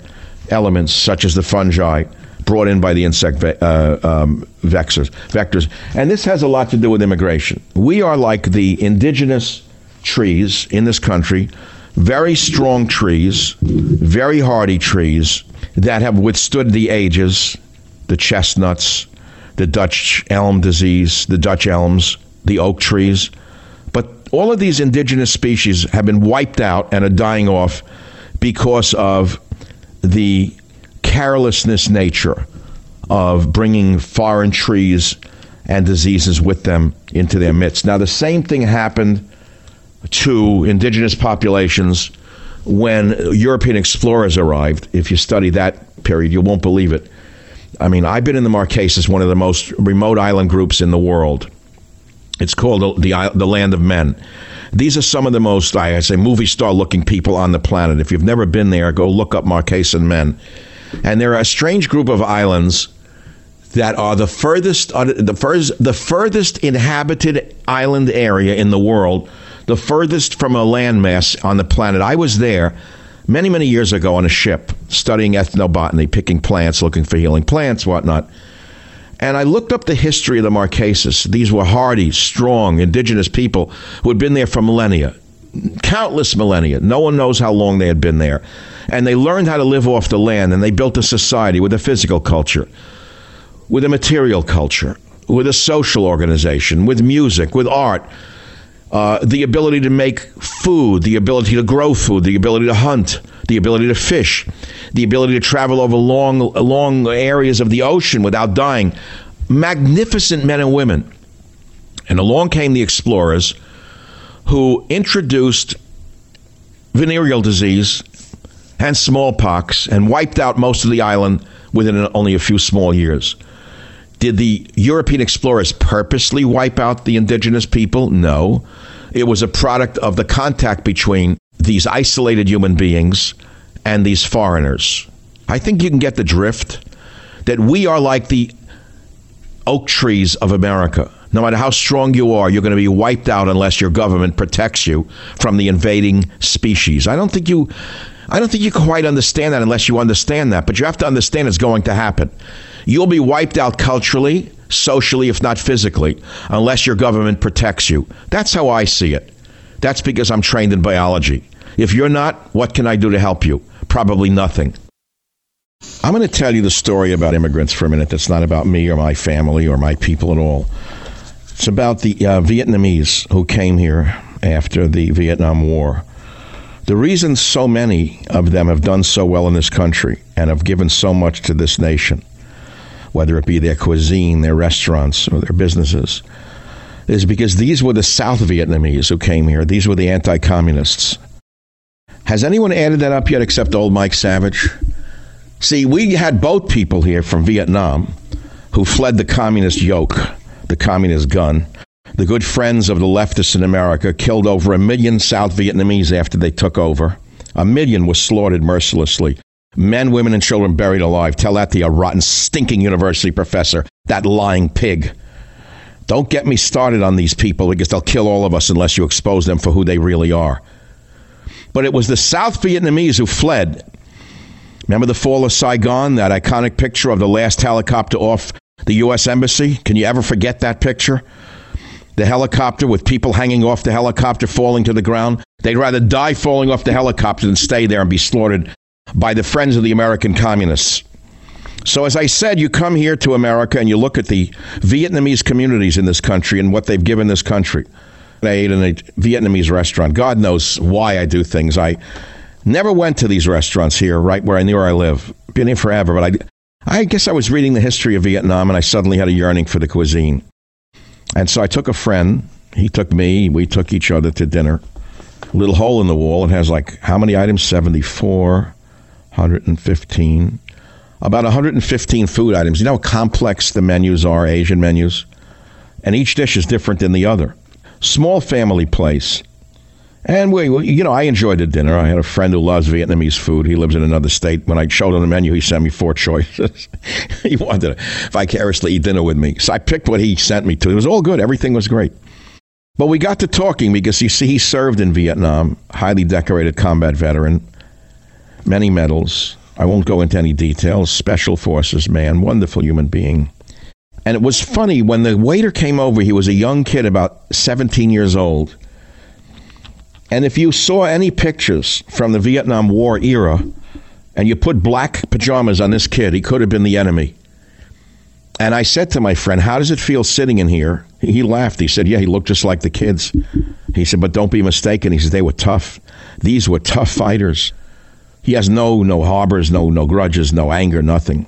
elements such as the fungi brought in by the insect ve- uh, um, vectors, vectors. And this has a lot to do with immigration. We are like the indigenous trees in this country very strong trees, very hardy trees that have withstood the ages, the chestnuts, the Dutch elm disease, the Dutch elms, the oak trees. But all of these indigenous species have been wiped out and are dying off because of the carelessness nature of bringing foreign trees and diseases with them into their midst. Now, the same thing happened to indigenous populations when European explorers arrived. If you study that period, you won't believe it. I mean, I've been in the Marquesas, one of the most remote island groups in the world. It's called the, the, the Land of Men. These are some of the most, I say, movie star looking people on the planet. If you've never been there, go look up Marquesan men. And they're a strange group of islands that are the furthest, uh, the first, the furthest inhabited island area in the world, the furthest from a landmass on the planet. I was there many, many years ago on a ship studying ethnobotany, picking plants, looking for healing plants, whatnot. And I looked up the history of the Marquesas. These were hardy, strong, indigenous people who had been there for millennia, countless millennia. No one knows how long they had been there. And they learned how to live off the land, and they built a society with a physical culture, with a material culture, with a social organization, with music, with art, uh, the ability to make food, the ability to grow food, the ability to hunt, the ability to fish, the ability to travel over long, long areas of the ocean without dying. Magnificent men and women. And along came the explorers who introduced venereal disease and smallpox and wiped out most of the island within only a few small years. Did the European explorers purposely wipe out the indigenous people? No. It was a product of the contact between these isolated human beings and these foreigners. I think you can get the drift that we are like the oak trees of America. No matter how strong you are, you're going to be wiped out unless your government protects you from the invading species. I don't think you I don't think you quite understand that unless you understand that, but you have to understand it's going to happen. You'll be wiped out culturally, socially, if not physically, unless your government protects you. That's how I see it. That's because I'm trained in biology. If you're not, what can I do to help you? Probably nothing. I'm going to tell you the story about immigrants for a minute. That's not about me or my family or my people at all. It's about the uh, Vietnamese who came here after the Vietnam War. The reason so many of them have done so well in this country and have given so much to this nation whether it be their cuisine, their restaurants, or their businesses, is because these were the South Vietnamese who came here. These were the anti communists. Has anyone added that up yet except old Mike Savage? See, we had boat people here from Vietnam who fled the communist yoke, the communist gun. The good friends of the leftists in America killed over a million South Vietnamese after they took over. A million was slaughtered mercilessly men, women, and children buried alive. Tell that to a rotten, stinking university professor, that lying pig. Don't get me started on these people because they'll kill all of us unless you expose them for who they really are. But it was the South Vietnamese who fled. Remember the fall of Saigon, that iconic picture of the last helicopter off the U.S. Embassy? Can you ever forget that picture? The helicopter with people hanging off the helicopter falling to the ground. They'd rather die falling off the helicopter than stay there and be slaughtered by the Friends of the American Communists. So, as I said, you come here to America and you look at the Vietnamese communities in this country and what they've given this country. I ate in a Vietnamese restaurant. God knows why I do things. I never went to these restaurants here, right where I knew where I live. Been here forever, but I, I guess I was reading the history of Vietnam and I suddenly had a yearning for the cuisine. And so I took a friend. He took me. We took each other to dinner. Little hole in the wall. It has like how many items? 74. 115. About 115 food items. You know how complex the menus are, Asian menus? And each dish is different than the other. Small family place. And we, you know, I enjoyed the dinner. I had a friend who loves Vietnamese food. He lives in another state. When I showed him the menu, he sent me four choices. he wanted to vicariously eat dinner with me. So I picked what he sent me to. It was all good. Everything was great. But we got to talking because you see, he served in Vietnam, highly decorated combat veteran many medals. I won't go into any details. Special Forces man, wonderful human being. And it was funny when the waiter came over, he was a young kid, about 17 years old. And if you saw any pictures from the Vietnam War era and you put black pajamas on this kid, he could have been the enemy. And I said to my friend, How does it feel sitting in here? He laughed. He said, Yeah, he looked just like the kids. He said, But don't be mistaken. He said, They were tough. These were tough fighters. He has no no harbors, no no grudges, no anger, nothing.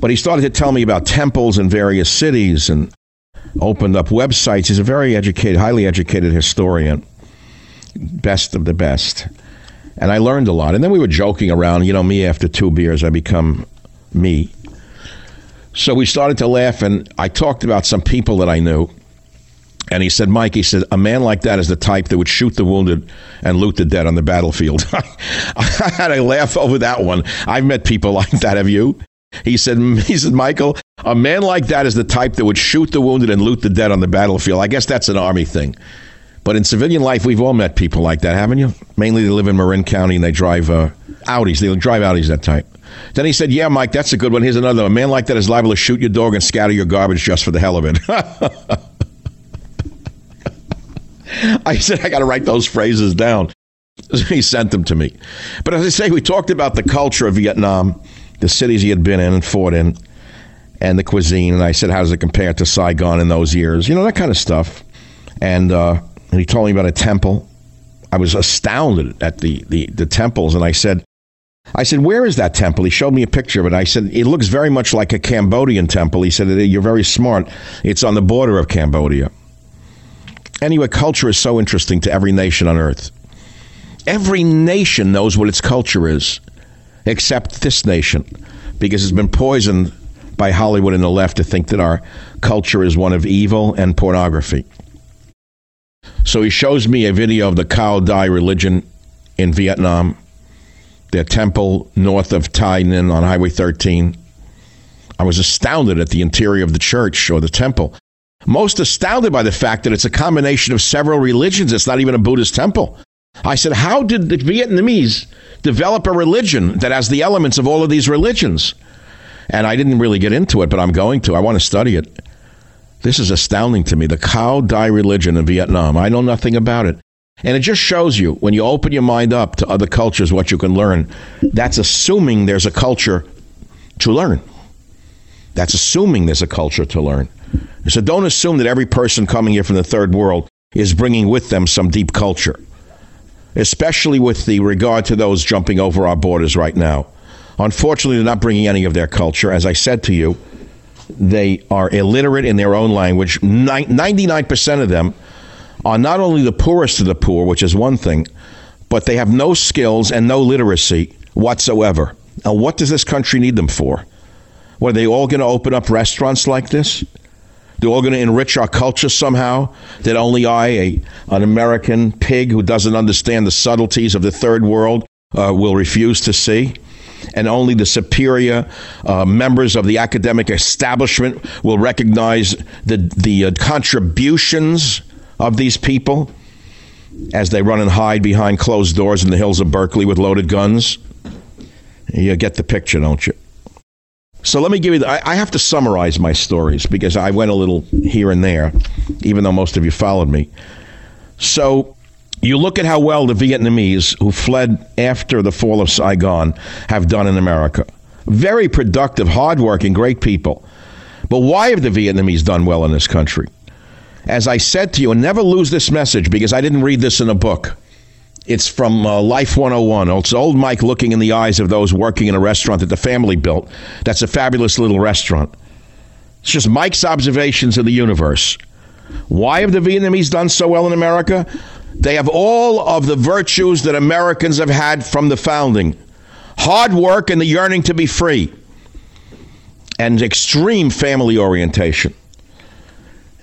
But he started to tell me about temples in various cities and opened up websites. He's a very educated, highly educated historian, best of the best. And I learned a lot. And then we were joking around. You know, me after two beers, I become me. So we started to laugh, and I talked about some people that I knew. And he said, Mike, he said, a man like that is the type that would shoot the wounded and loot the dead on the battlefield. I had a laugh over that one. I've met people like that. Have you? He said, he said, Michael, a man like that is the type that would shoot the wounded and loot the dead on the battlefield. I guess that's an army thing. But in civilian life, we've all met people like that, haven't you? Mainly they live in Marin County and they drive uh, Audis. They drive Audis that type. Then he said, Yeah, Mike, that's a good one. Here's another. A man like that is liable to shoot your dog and scatter your garbage just for the hell of it. I said, I got to write those phrases down. He sent them to me. But as I say, we talked about the culture of Vietnam, the cities he had been in and fought in, and the cuisine. And I said, How does it compare to Saigon in those years? You know, that kind of stuff. And, uh, and he told me about a temple. I was astounded at the, the, the temples. And I said, I said, Where is that temple? He showed me a picture of it. I said, It looks very much like a Cambodian temple. He said, You're very smart. It's on the border of Cambodia. Anyway, culture is so interesting to every nation on earth. Every nation knows what its culture is, except this nation, because it's been poisoned by Hollywood and the left to think that our culture is one of evil and pornography. So he shows me a video of the Cao Dai religion in Vietnam, their temple north of Tay Ninh on Highway 13. I was astounded at the interior of the church or the temple. Most astounded by the fact that it's a combination of several religions. It's not even a Buddhist temple. I said, How did the Vietnamese develop a religion that has the elements of all of these religions? And I didn't really get into it, but I'm going to. I want to study it. This is astounding to me. The Cao Dai religion in Vietnam. I know nothing about it. And it just shows you when you open your mind up to other cultures what you can learn. That's assuming there's a culture to learn. That's assuming there's a culture to learn. So don't assume that every person coming here from the third world is bringing with them some deep culture, especially with the regard to those jumping over our borders right now. Unfortunately, they're not bringing any of their culture. As I said to you, they are illiterate in their own language. 99% of them are not only the poorest of the poor, which is one thing, but they have no skills and no literacy whatsoever. And what does this country need them for? Are they all going to open up restaurants like this? They're all going to enrich our culture somehow. That only I, a, an American pig who doesn't understand the subtleties of the third world, uh, will refuse to see. And only the superior uh, members of the academic establishment will recognize the, the uh, contributions of these people as they run and hide behind closed doors in the hills of Berkeley with loaded guns. You get the picture, don't you? So let me give you, the, I, I have to summarize my stories because I went a little here and there, even though most of you followed me. So you look at how well the Vietnamese who fled after the fall of Saigon have done in America. Very productive, hardworking, great people. But why have the Vietnamese done well in this country? As I said to you, and never lose this message because I didn't read this in a book. It's from uh, Life 101. It's old Mike looking in the eyes of those working in a restaurant that the family built. That's a fabulous little restaurant. It's just Mike's observations of the universe. Why have the Vietnamese done so well in America? They have all of the virtues that Americans have had from the founding hard work and the yearning to be free, and extreme family orientation.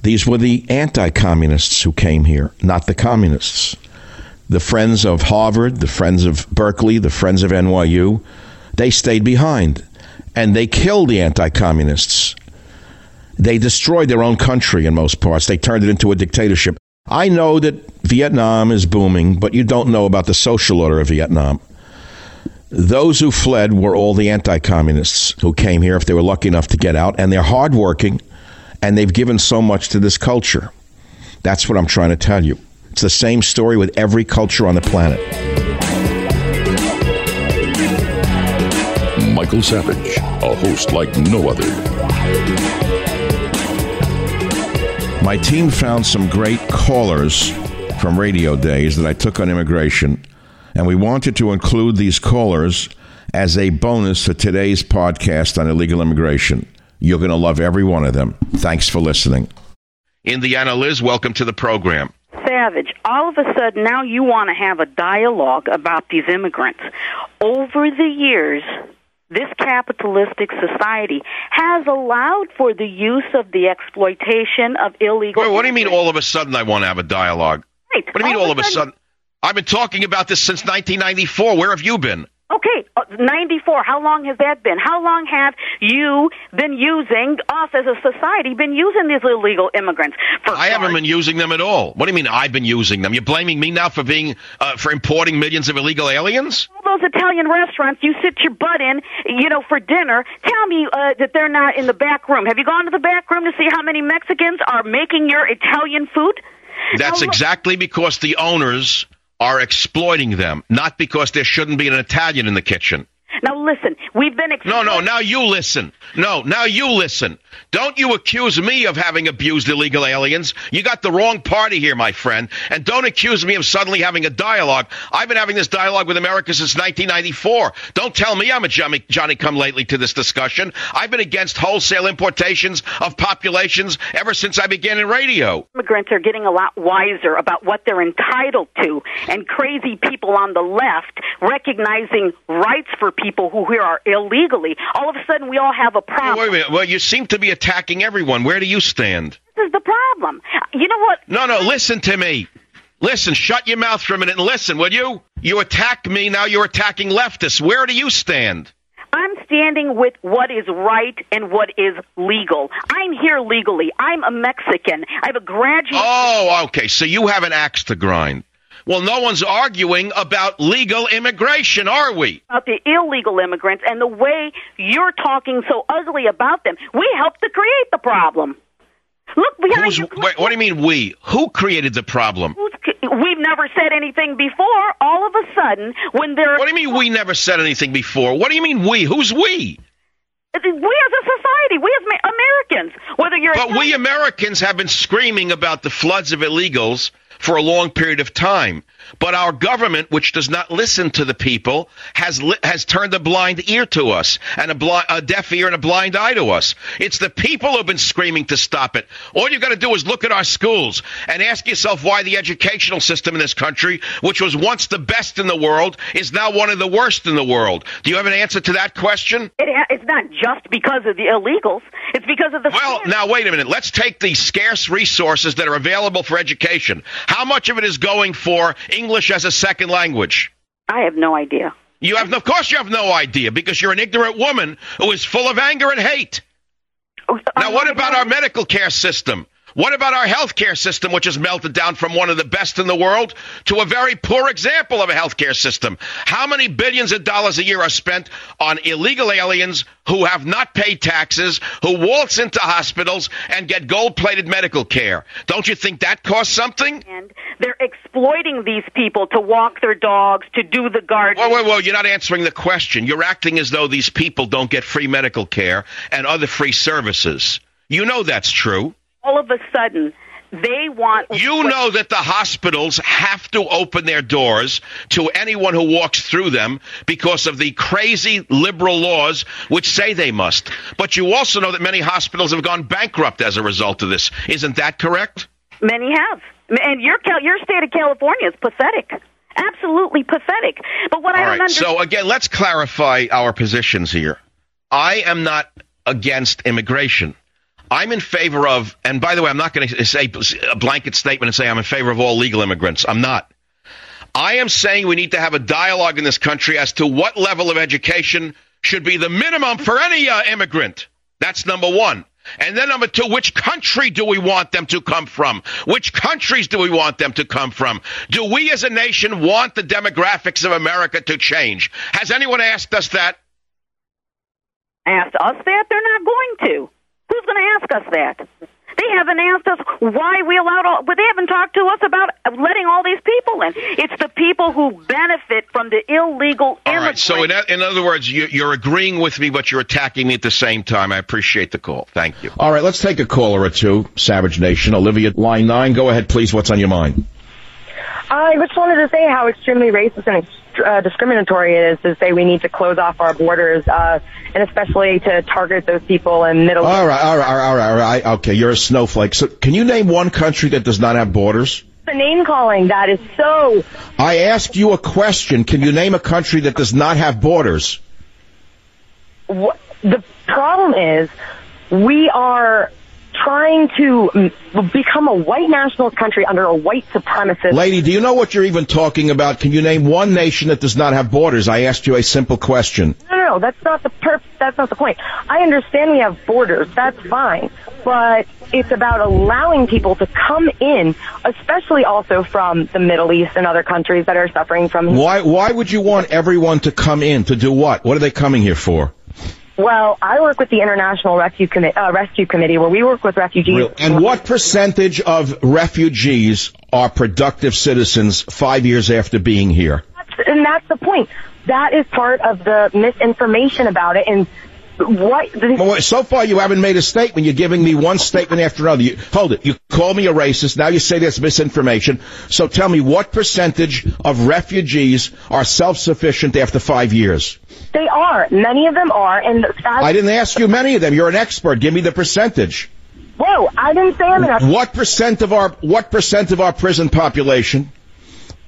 These were the anti communists who came here, not the communists the friends of Harvard, the friends of Berkeley, the friends of NYU, they stayed behind and they killed the anti communists. They destroyed their own country in most parts. They turned it into a dictatorship. I know that Vietnam is booming, but you don't know about the social order of Vietnam. Those who fled were all the anti communists who came here if they were lucky enough to get out, and they're hardworking and they've given so much to this culture. That's what I'm trying to tell you. It's the same story with every culture on the planet. Michael Savage, a host like no other. My team found some great callers from radio days that I took on immigration, and we wanted to include these callers as a bonus to today's podcast on illegal immigration. You're going to love every one of them. Thanks for listening. Indiana Liz, welcome to the program. Savage, all of a sudden now you want to have a dialogue about these immigrants. Over the years, this capitalistic society has allowed for the use of the exploitation of illegal. Wait, what do you mean all of a sudden I want to have a dialogue? Right. What do you mean all, of a sudden? sudden? I've been talking about this since 1994. Where have you been? Okay, uh, 94. How long has that been? How long have you been using us as a society been using these illegal immigrants? For I haven't been using them at all. What do you mean I've been using them? You're blaming me now for being uh, for importing millions of illegal aliens? All those Italian restaurants you sit your butt in, you know, for dinner. Tell me uh, that they're not in the back room. Have you gone to the back room to see how many Mexicans are making your Italian food? That's now, exactly because the owners are exploiting them, not because there shouldn't be an Italian in the kitchen. Now listen, we've been No, no, now you listen. No, now you listen. Don't you accuse me of having abused illegal aliens. You got the wrong party here, my friend. And don't accuse me of suddenly having a dialogue. I've been having this dialogue with America since 1994. Don't tell me I'm a Johnny, Johnny come lately to this discussion. I've been against wholesale importations of populations ever since I began in radio. Immigrants are getting a lot wiser about what they're entitled to, and crazy people on the left recognizing rights for people who here are illegally. All of a sudden, we all have a problem. Wait a minute. Well, you seem to be attacking everyone. Where do you stand? This is the problem. You know what? No, no. Listen to me. Listen, shut your mouth for a minute and listen, will you? You attack me, now you're attacking leftists. Where do you stand? I'm standing with what is right and what is legal. I'm here legally. I'm a Mexican. I have a graduate. Oh, okay. So you have an axe to grind. Well, no one's arguing about legal immigration, are we? About the illegal immigrants and the way you're talking so ugly about them. We helped to create the problem. Look behind Who's, you. Wait, what do you mean we? Who created the problem? We've never said anything before. All of a sudden, when there. What do you mean we never said anything before? What do you mean we? Who's we? We as a society, we as Americans, whether you're. But we Americans have been screaming about the floods of illegals for a long period of time. But our government, which does not listen to the people, has li- has turned a blind ear to us and a, bli- a deaf ear and a blind eye to us. It's the people who've been screaming to stop it. All you've got to do is look at our schools and ask yourself why the educational system in this country, which was once the best in the world, is now one of the worst in the world. Do you have an answer to that question? It ha- it's not just because of the illegals. It's because of the. Well, now wait a minute. Let's take the scarce resources that are available for education. How much of it is going for English as a second language? I have no idea. You have, of course, you have no idea because you're an ignorant woman who is full of anger and hate. Oh, now, what about our medical care system? What about our healthcare system, which has melted down from one of the best in the world to a very poor example of a healthcare system? How many billions of dollars a year are spent on illegal aliens who have not paid taxes, who waltz into hospitals and get gold plated medical care? Don't you think that costs something? And they're exploiting these people to walk their dogs, to do the garden. Whoa, whoa, whoa, you're not answering the question. You're acting as though these people don't get free medical care and other free services. You know that's true all of a sudden they want. You know that the hospitals have to open their doors to anyone who walks through them because of the crazy liberal laws which say they must. But you also know that many hospitals have gone bankrupt as a result of this. Isn't that correct? Many have. And your your state of California is pathetic. Absolutely pathetic. But what All I don't right. understand. So again, let's clarify our positions here. I am not against immigration. I'm in favor of, and by the way, I'm not going to say a blanket statement and say I'm in favor of all legal immigrants. I'm not. I am saying we need to have a dialogue in this country as to what level of education should be the minimum for any uh, immigrant. That's number one. And then number two, which country do we want them to come from? Which countries do we want them to come from? Do we as a nation want the demographics of America to change? Has anyone asked us that? Asked us that? They're not going to. Who's going to ask us that? They haven't asked us why we allowed all, but they haven't talked to us about letting all these people in. It's the people who benefit from the illegal All right. So, in, in other words, you, you're agreeing with me, but you're attacking me at the same time. I appreciate the call. Thank you. All right. Let's take a caller or two. Savage Nation. Olivia, line nine. Go ahead, please. What's on your mind? I just wanted to say how extremely racist and uh, discriminatory it is to say we need to close off our borders, uh, and especially to target those people in Middle. All right, all right, all right, all right. Okay, you're a snowflake. So, can you name one country that does not have borders? The name calling that is so. I asked you a question. Can you name a country that does not have borders? What, the problem is, we are trying to mm, become a white nationalist country under a white supremacist. Lady, do you know what you're even talking about? Can you name one nation that does not have borders? I asked you a simple question. No, no, no that's not the perp- that's not the point. I understand we have borders. That's fine. But it's about allowing people to come in, especially also from the Middle East and other countries that are suffering from Why why would you want everyone to come in to do what? What are they coming here for? Well, I work with the International Rescue, Commi- uh, Rescue Committee, where we work with refugees. And what percentage of refugees are productive citizens five years after being here? That's, and that's the point. That is part of the misinformation about it. And what? Well, so far, you haven't made a statement. You're giving me one statement after another. You, hold it. You call me a racist. Now you say that's misinformation. So tell me, what percentage of refugees are self-sufficient after five years? They are. Many of them are. And I didn't ask you many of them. You're an expert. Give me the percentage. Whoa! I didn't say I'm an What percent of our what percent of our prison population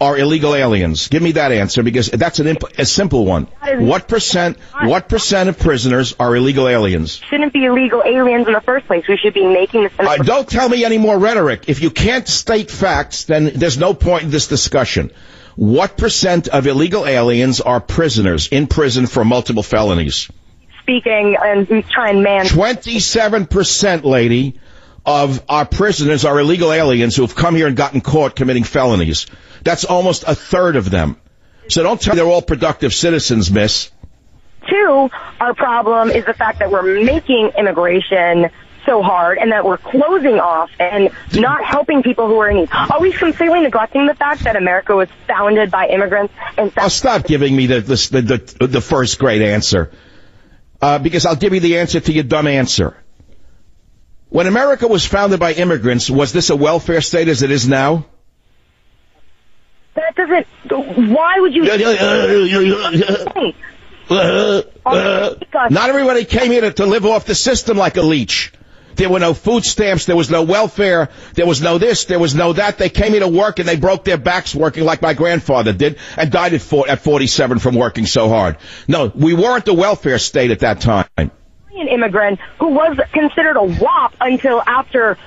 are illegal aliens? Give me that answer because that's an imp- a simple one. What percent? What percent of prisoners are illegal aliens? Shouldn't be illegal aliens in the first place. We should be making this. Uh, don't tell me any more rhetoric. If you can't state facts, then there's no point in this discussion. What percent of illegal aliens are prisoners in prison for multiple felonies? Speaking and trying man. Twenty-seven percent, lady of our prisoners are illegal aliens who have come here and gotten caught committing felonies. That's almost a third of them. So don't tell me they're all productive citizens, miss. Two, our problem is the fact that we're making immigration so hard and that we're closing off and not helping people who are in need. Are we completely neglecting the fact that America was founded by immigrants and oh, stop giving me the the the, the first grade answer. Uh, because I'll give you the answer to your dumb answer. When America was founded by immigrants, was this a welfare state as it is now? That doesn't. Why would you? Not everybody came here to, to live off the system like a leech. There were no food stamps. There was no welfare. There was no this. There was no that. They came here to work and they broke their backs working like my grandfather did and died at, four, at 47 from working so hard. No, we weren't the welfare state at that time. An immigrant who was considered a WAP until after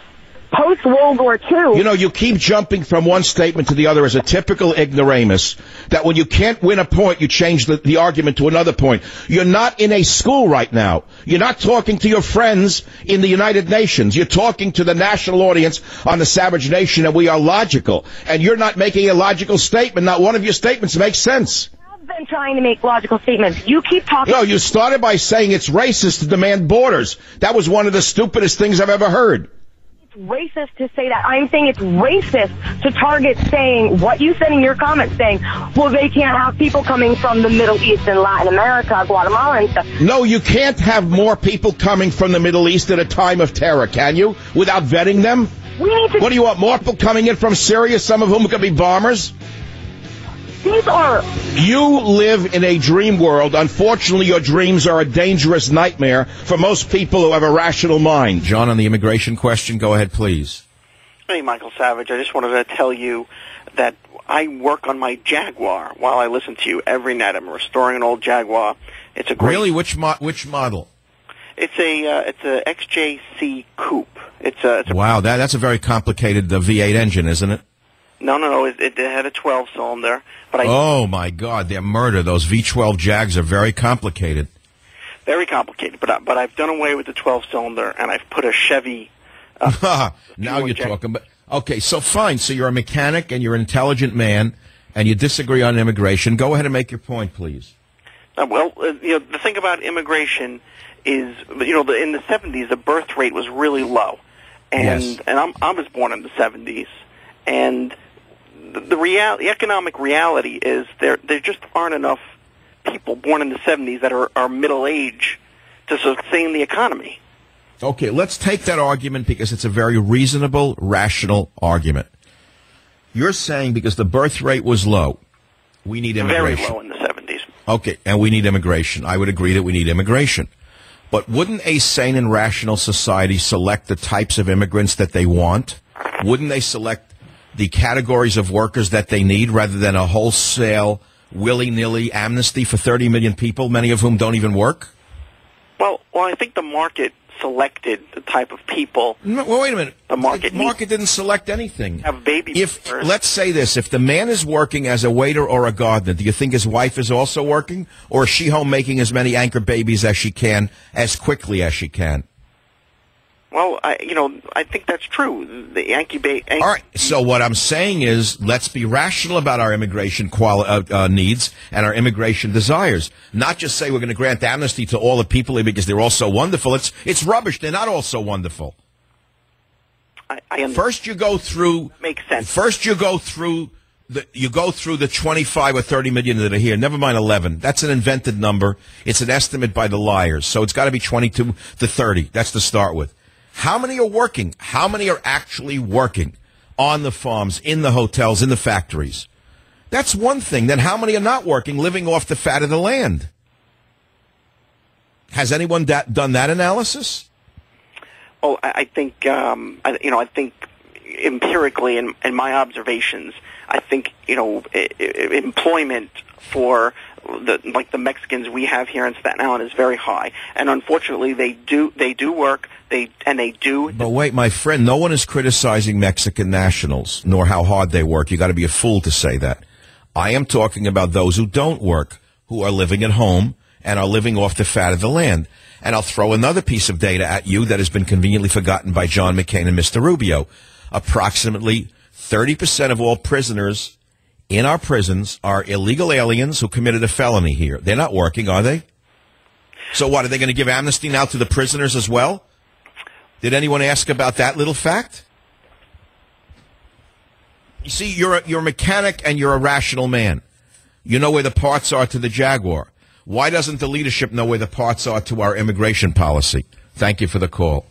post World War II. You know, you keep jumping from one statement to the other as a typical ignoramus. That when you can't win a point, you change the, the argument to another point. You're not in a school right now. You're not talking to your friends in the United Nations. You're talking to the national audience on the Savage Nation, and we are logical. And you're not making a logical statement. Not one of your statements makes sense been trying to make logical statements. You keep talking. No, you started by saying it's racist to demand borders. That was one of the stupidest things I've ever heard It's racist to say that. I'm saying it's racist to target saying what you said in your comments saying, well, they can't have people coming from the Middle East and Latin America, Guatemala and stuff. No, you can't have more people coming from the Middle East at a time of terror, can you? Without vetting them? We need to. What do you want? More people coming in from Syria, some of whom could be bombers? These are. You live in a dream world. Unfortunately, your dreams are a dangerous nightmare for most people who have a rational mind. John, on the immigration question, go ahead, please. Hey, Michael Savage. I just wanted to tell you that I work on my Jaguar while I listen to you every night. I'm restoring an old Jaguar. It's a great. Really, which mo- which model? It's a uh, it's a XJC coupe. It's a, it's a wow. That that's a very complicated uh, V8 engine, isn't it? No, no, no. It, it had a 12 cylinder, but I. Oh my God! They're murder. Those V12 Jags are very complicated. Very complicated, but I, but I've done away with the 12 cylinder and I've put a Chevy. Uh, now you're jag- talking. But okay, so fine. So you're a mechanic and you're an intelligent man, and you disagree on immigration. Go ahead and make your point, please. Uh, well, uh, you know, the thing about immigration is, you know, the, in the 70s, the birth rate was really low and Yes. and I'm, I was born in the '70s, and the, the real the economic reality is there there just aren't enough people born in the '70s that are, are middle age to sustain the economy. Okay, let's take that argument because it's a very reasonable, rational argument. You're saying because the birth rate was low, we need immigration. Very low in the '70s. Okay, and we need immigration. I would agree that we need immigration. But wouldn't a sane and rational society select the types of immigrants that they want? Wouldn't they select the categories of workers that they need rather than a wholesale, willy nilly amnesty for 30 million people, many of whom don't even work? Well, well, I think the market selected the type of people No, well, wait a minute. The market the market didn't select anything. have baby If boomers. let's say this, if the man is working as a waiter or a gardener, do you think his wife is also working, or is she home making as many anchor babies as she can, as quickly as she can? Well, I, you know, I think that's true. The Yankee ba- Yankee All right. So what I'm saying is, let's be rational about our immigration quali- uh, uh, needs and our immigration desires. Not just say we're going to grant amnesty to all the people because they're all so wonderful. It's it's rubbish. They're not all so wonderful. I, I. First, you go through. Makes sense. First, you go through the you go through the 25 or 30 million that are here. Never mind 11. That's an invented number. It's an estimate by the liars. So it's got to be 22 to 30. That's to start with. How many are working? How many are actually working on the farms, in the hotels, in the factories? That's one thing. Then how many are not working, living off the fat of the land? Has anyone done that analysis? Oh, I, I think um, I, you know. I think empirically, in, in my observations, I think you know i i employment for the like the Mexicans we have here in Staten Island is very high, and unfortunately, they do they do work. They and they do. But wait, my friend, no one is criticizing Mexican nationals, nor how hard they work. You got to be a fool to say that. I am talking about those who don't work, who are living at home and are living off the fat of the land. And I'll throw another piece of data at you that has been conveniently forgotten by John McCain and Mr. Rubio. Approximately 30% of all prisoners in our prisons are illegal aliens who committed a felony here. They're not working, are they? So what, are they going to give amnesty now to the prisoners as well? Did anyone ask about that little fact? You see, you're a, you're a mechanic and you're a rational man. You know where the parts are to the Jaguar. Why doesn't the leadership know where the parts are to our immigration policy? Thank you for the call.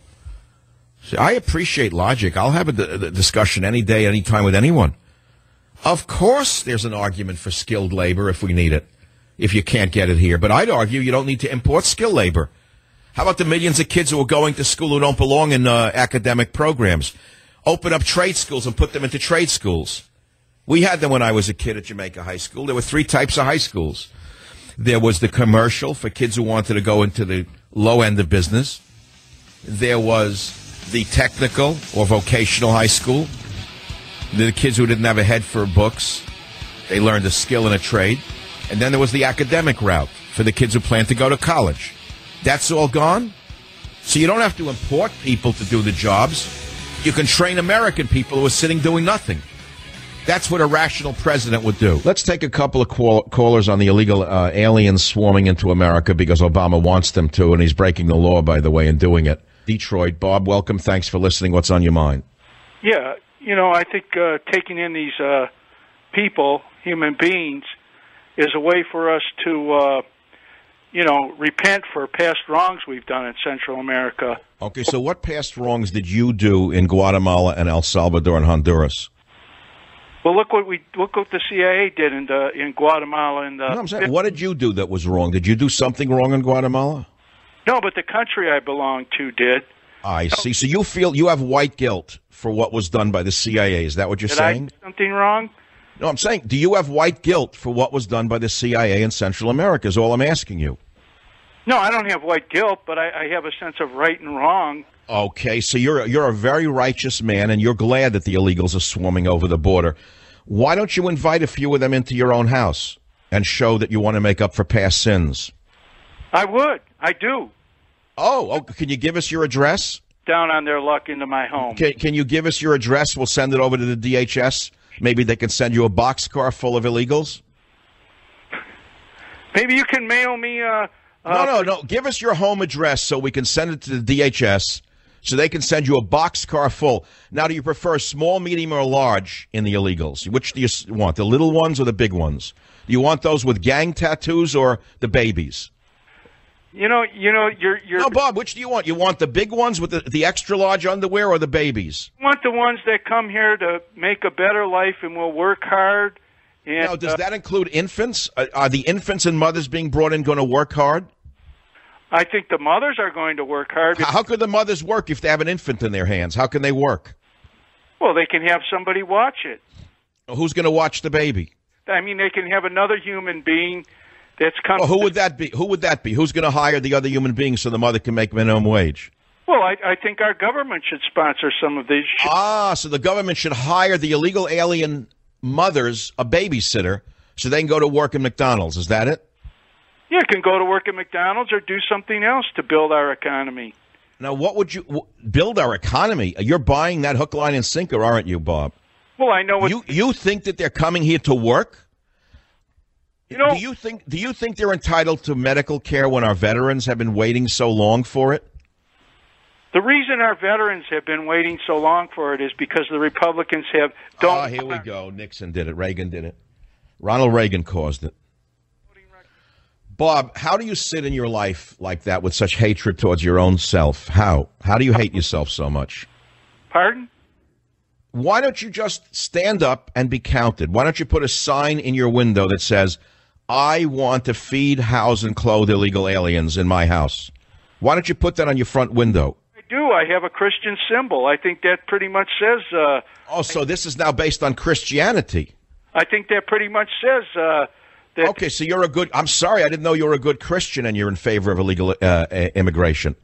See, I appreciate logic. I'll have a discussion any day, any time with anyone. Of course, there's an argument for skilled labor if we need it, if you can't get it here. But I'd argue you don't need to import skilled labor. How about the millions of kids who are going to school who don't belong in uh, academic programs? Open up trade schools and put them into trade schools. We had them when I was a kid at Jamaica High School. There were three types of high schools. There was the commercial for kids who wanted to go into the low end of business. There was the technical or vocational high school. The kids who didn't have a head for books. They learned a skill and a trade. And then there was the academic route for the kids who plan to go to college. That's all gone. So you don't have to import people to do the jobs. You can train American people who are sitting doing nothing. That's what a rational president would do. Let's take a couple of call- callers on the illegal uh, aliens swarming into America because Obama wants them to, and he's breaking the law, by the way, in doing it. Detroit, Bob, welcome. Thanks for listening. What's on your mind? Yeah, you know, I think uh, taking in these uh, people, human beings, is a way for us to, uh, you know, repent for past wrongs we've done in Central America. Okay, so what past wrongs did you do in Guatemala and El Salvador and Honduras? Well, look what we look what the CIA did in the, in Guatemala and the. No, I'm saying, what did you do that was wrong? Did you do something wrong in Guatemala? No, but the country I belong to did. I see. So you feel you have white guilt for what was done by the CIA. Is that what you're Did saying? Something wrong? No, I'm saying, do you have white guilt for what was done by the CIA in Central America? Is all I'm asking you. No, I don't have white guilt, but I, I have a sense of right and wrong. Okay, so you're a, you're a very righteous man, and you're glad that the illegals are swarming over the border. Why don't you invite a few of them into your own house and show that you want to make up for past sins? I would. I do. Oh, oh can you give us your address? Down on their luck into my home. Can, can you give us your address? We'll send it over to the DHS. Maybe they can send you a boxcar full of illegals. Maybe you can mail me. Uh, No, no, no. Give us your home address so we can send it to the DHS so they can send you a box car full. Now, do you prefer small, medium, or large in the illegals? Which do you want, the little ones or the big ones? Do you want those with gang tattoos or the babies? You know, you know, you're you're No, Bob, which do you want? You want the big ones with the, the extra large underwear or the babies? you want the ones that come here to make a better life and will work hard. And Now, does uh, that include infants? Uh, are the infants and mothers being brought in going to work hard? I think the mothers are going to work hard. How, how could the mothers work if they have an infant in their hands? How can they work? Well, they can have somebody watch it. Who's going to watch the baby? I mean, they can have another human being that's come. Well, who would that be? Who would that be? Who's going to hire the other human being so the mother can make minimum wage? Well, I, I think our government should sponsor some of these. Ah, so the government should hire the illegal alien mothers a babysitter so they can go to work at McDonald's. Is that it? Yeah, can go to work at McDonald's or do something else to build our economy. Now, what would you w- build our economy? You're buying that hook, line, and sinker, aren't you, Bob? Well, I know what You you think that they're coming here to work? You know- do you think do you think they're entitled to medical care when our veterans have been waiting so long for it? the reason our veterans have been waiting so long for it is because the Republicans have don't. Oh, here we go. Nixon did it. Reagan did it. Ronald Reagan caused it. Bob, how do you sit in your life like that with such hatred towards your own self? How? How do you hate yourself so much? Pardon? Why don't you just stand up and be counted? Why don't you put a sign in your window that says, I want to feed, house, and clothe illegal aliens in my house? Why don't you put that on your front window? I do. I have a Christian symbol. I think that pretty much says. Uh, Oh, so this is now based on Christianity. I think that pretty much says uh, that. Okay, so you're a good. I'm sorry, I didn't know you were a good Christian and you're in favor of illegal uh, uh, immigration.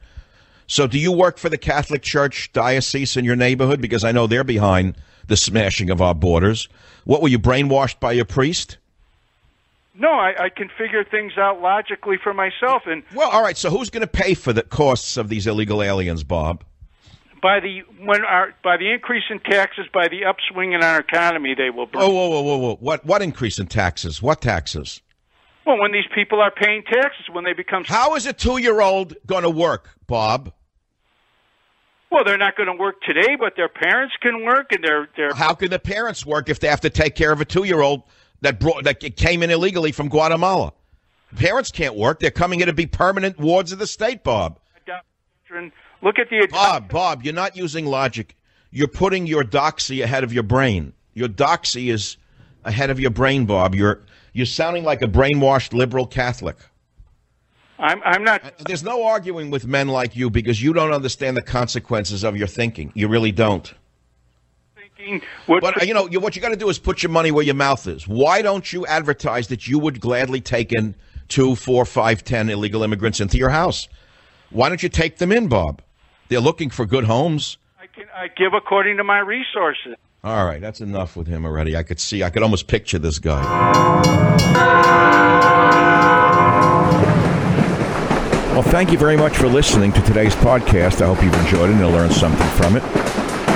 So, do you work for the Catholic Church diocese in your neighborhood? Because I know they're behind the smashing of our borders. What were you brainwashed by your priest? No, I, I can figure things out logically for myself, and Well, all right. So, who's going to pay for the costs of these illegal aliens, Bob? by the when our by the increase in taxes, by the upswing in our economy, they will. Burn. Whoa, whoa, whoa, whoa, whoa! What? What increase in taxes? What taxes? Well, when these people are paying taxes, when they become How is a two-year-old going to work, Bob? well, they're not going to work today, but their parents can work, and they're they're. How can the parents work if they have to take care of a two-year-old that brought that came in illegally from Guatemala? Parents can't work; they're coming here to be permanent wards of the state, Bob. Look at the Bob, Bob, you're not using logic. You're putting your doxy ahead of your brain. Your doxy is ahead of your brain, Bob. You're you're sounding like a brainwashed liberal Catholic. I'm I'm not. There's no arguing with men like you because you don't understand the consequences of your thinking. You really don't. Thinking what But you know, you, what you got to do is put your money where your mouth is. Why don't you advertise that you would gladly take in two, four, five, ten illegal immigrants into your house? Why don't you take them in, Bob? They're looking for good homes. I can I give according to my resources. All right, that's enough with him already. I could see, I could almost picture this guy. Well, thank you very much for listening to today's podcast. I hope you've enjoyed it and you learned something from it.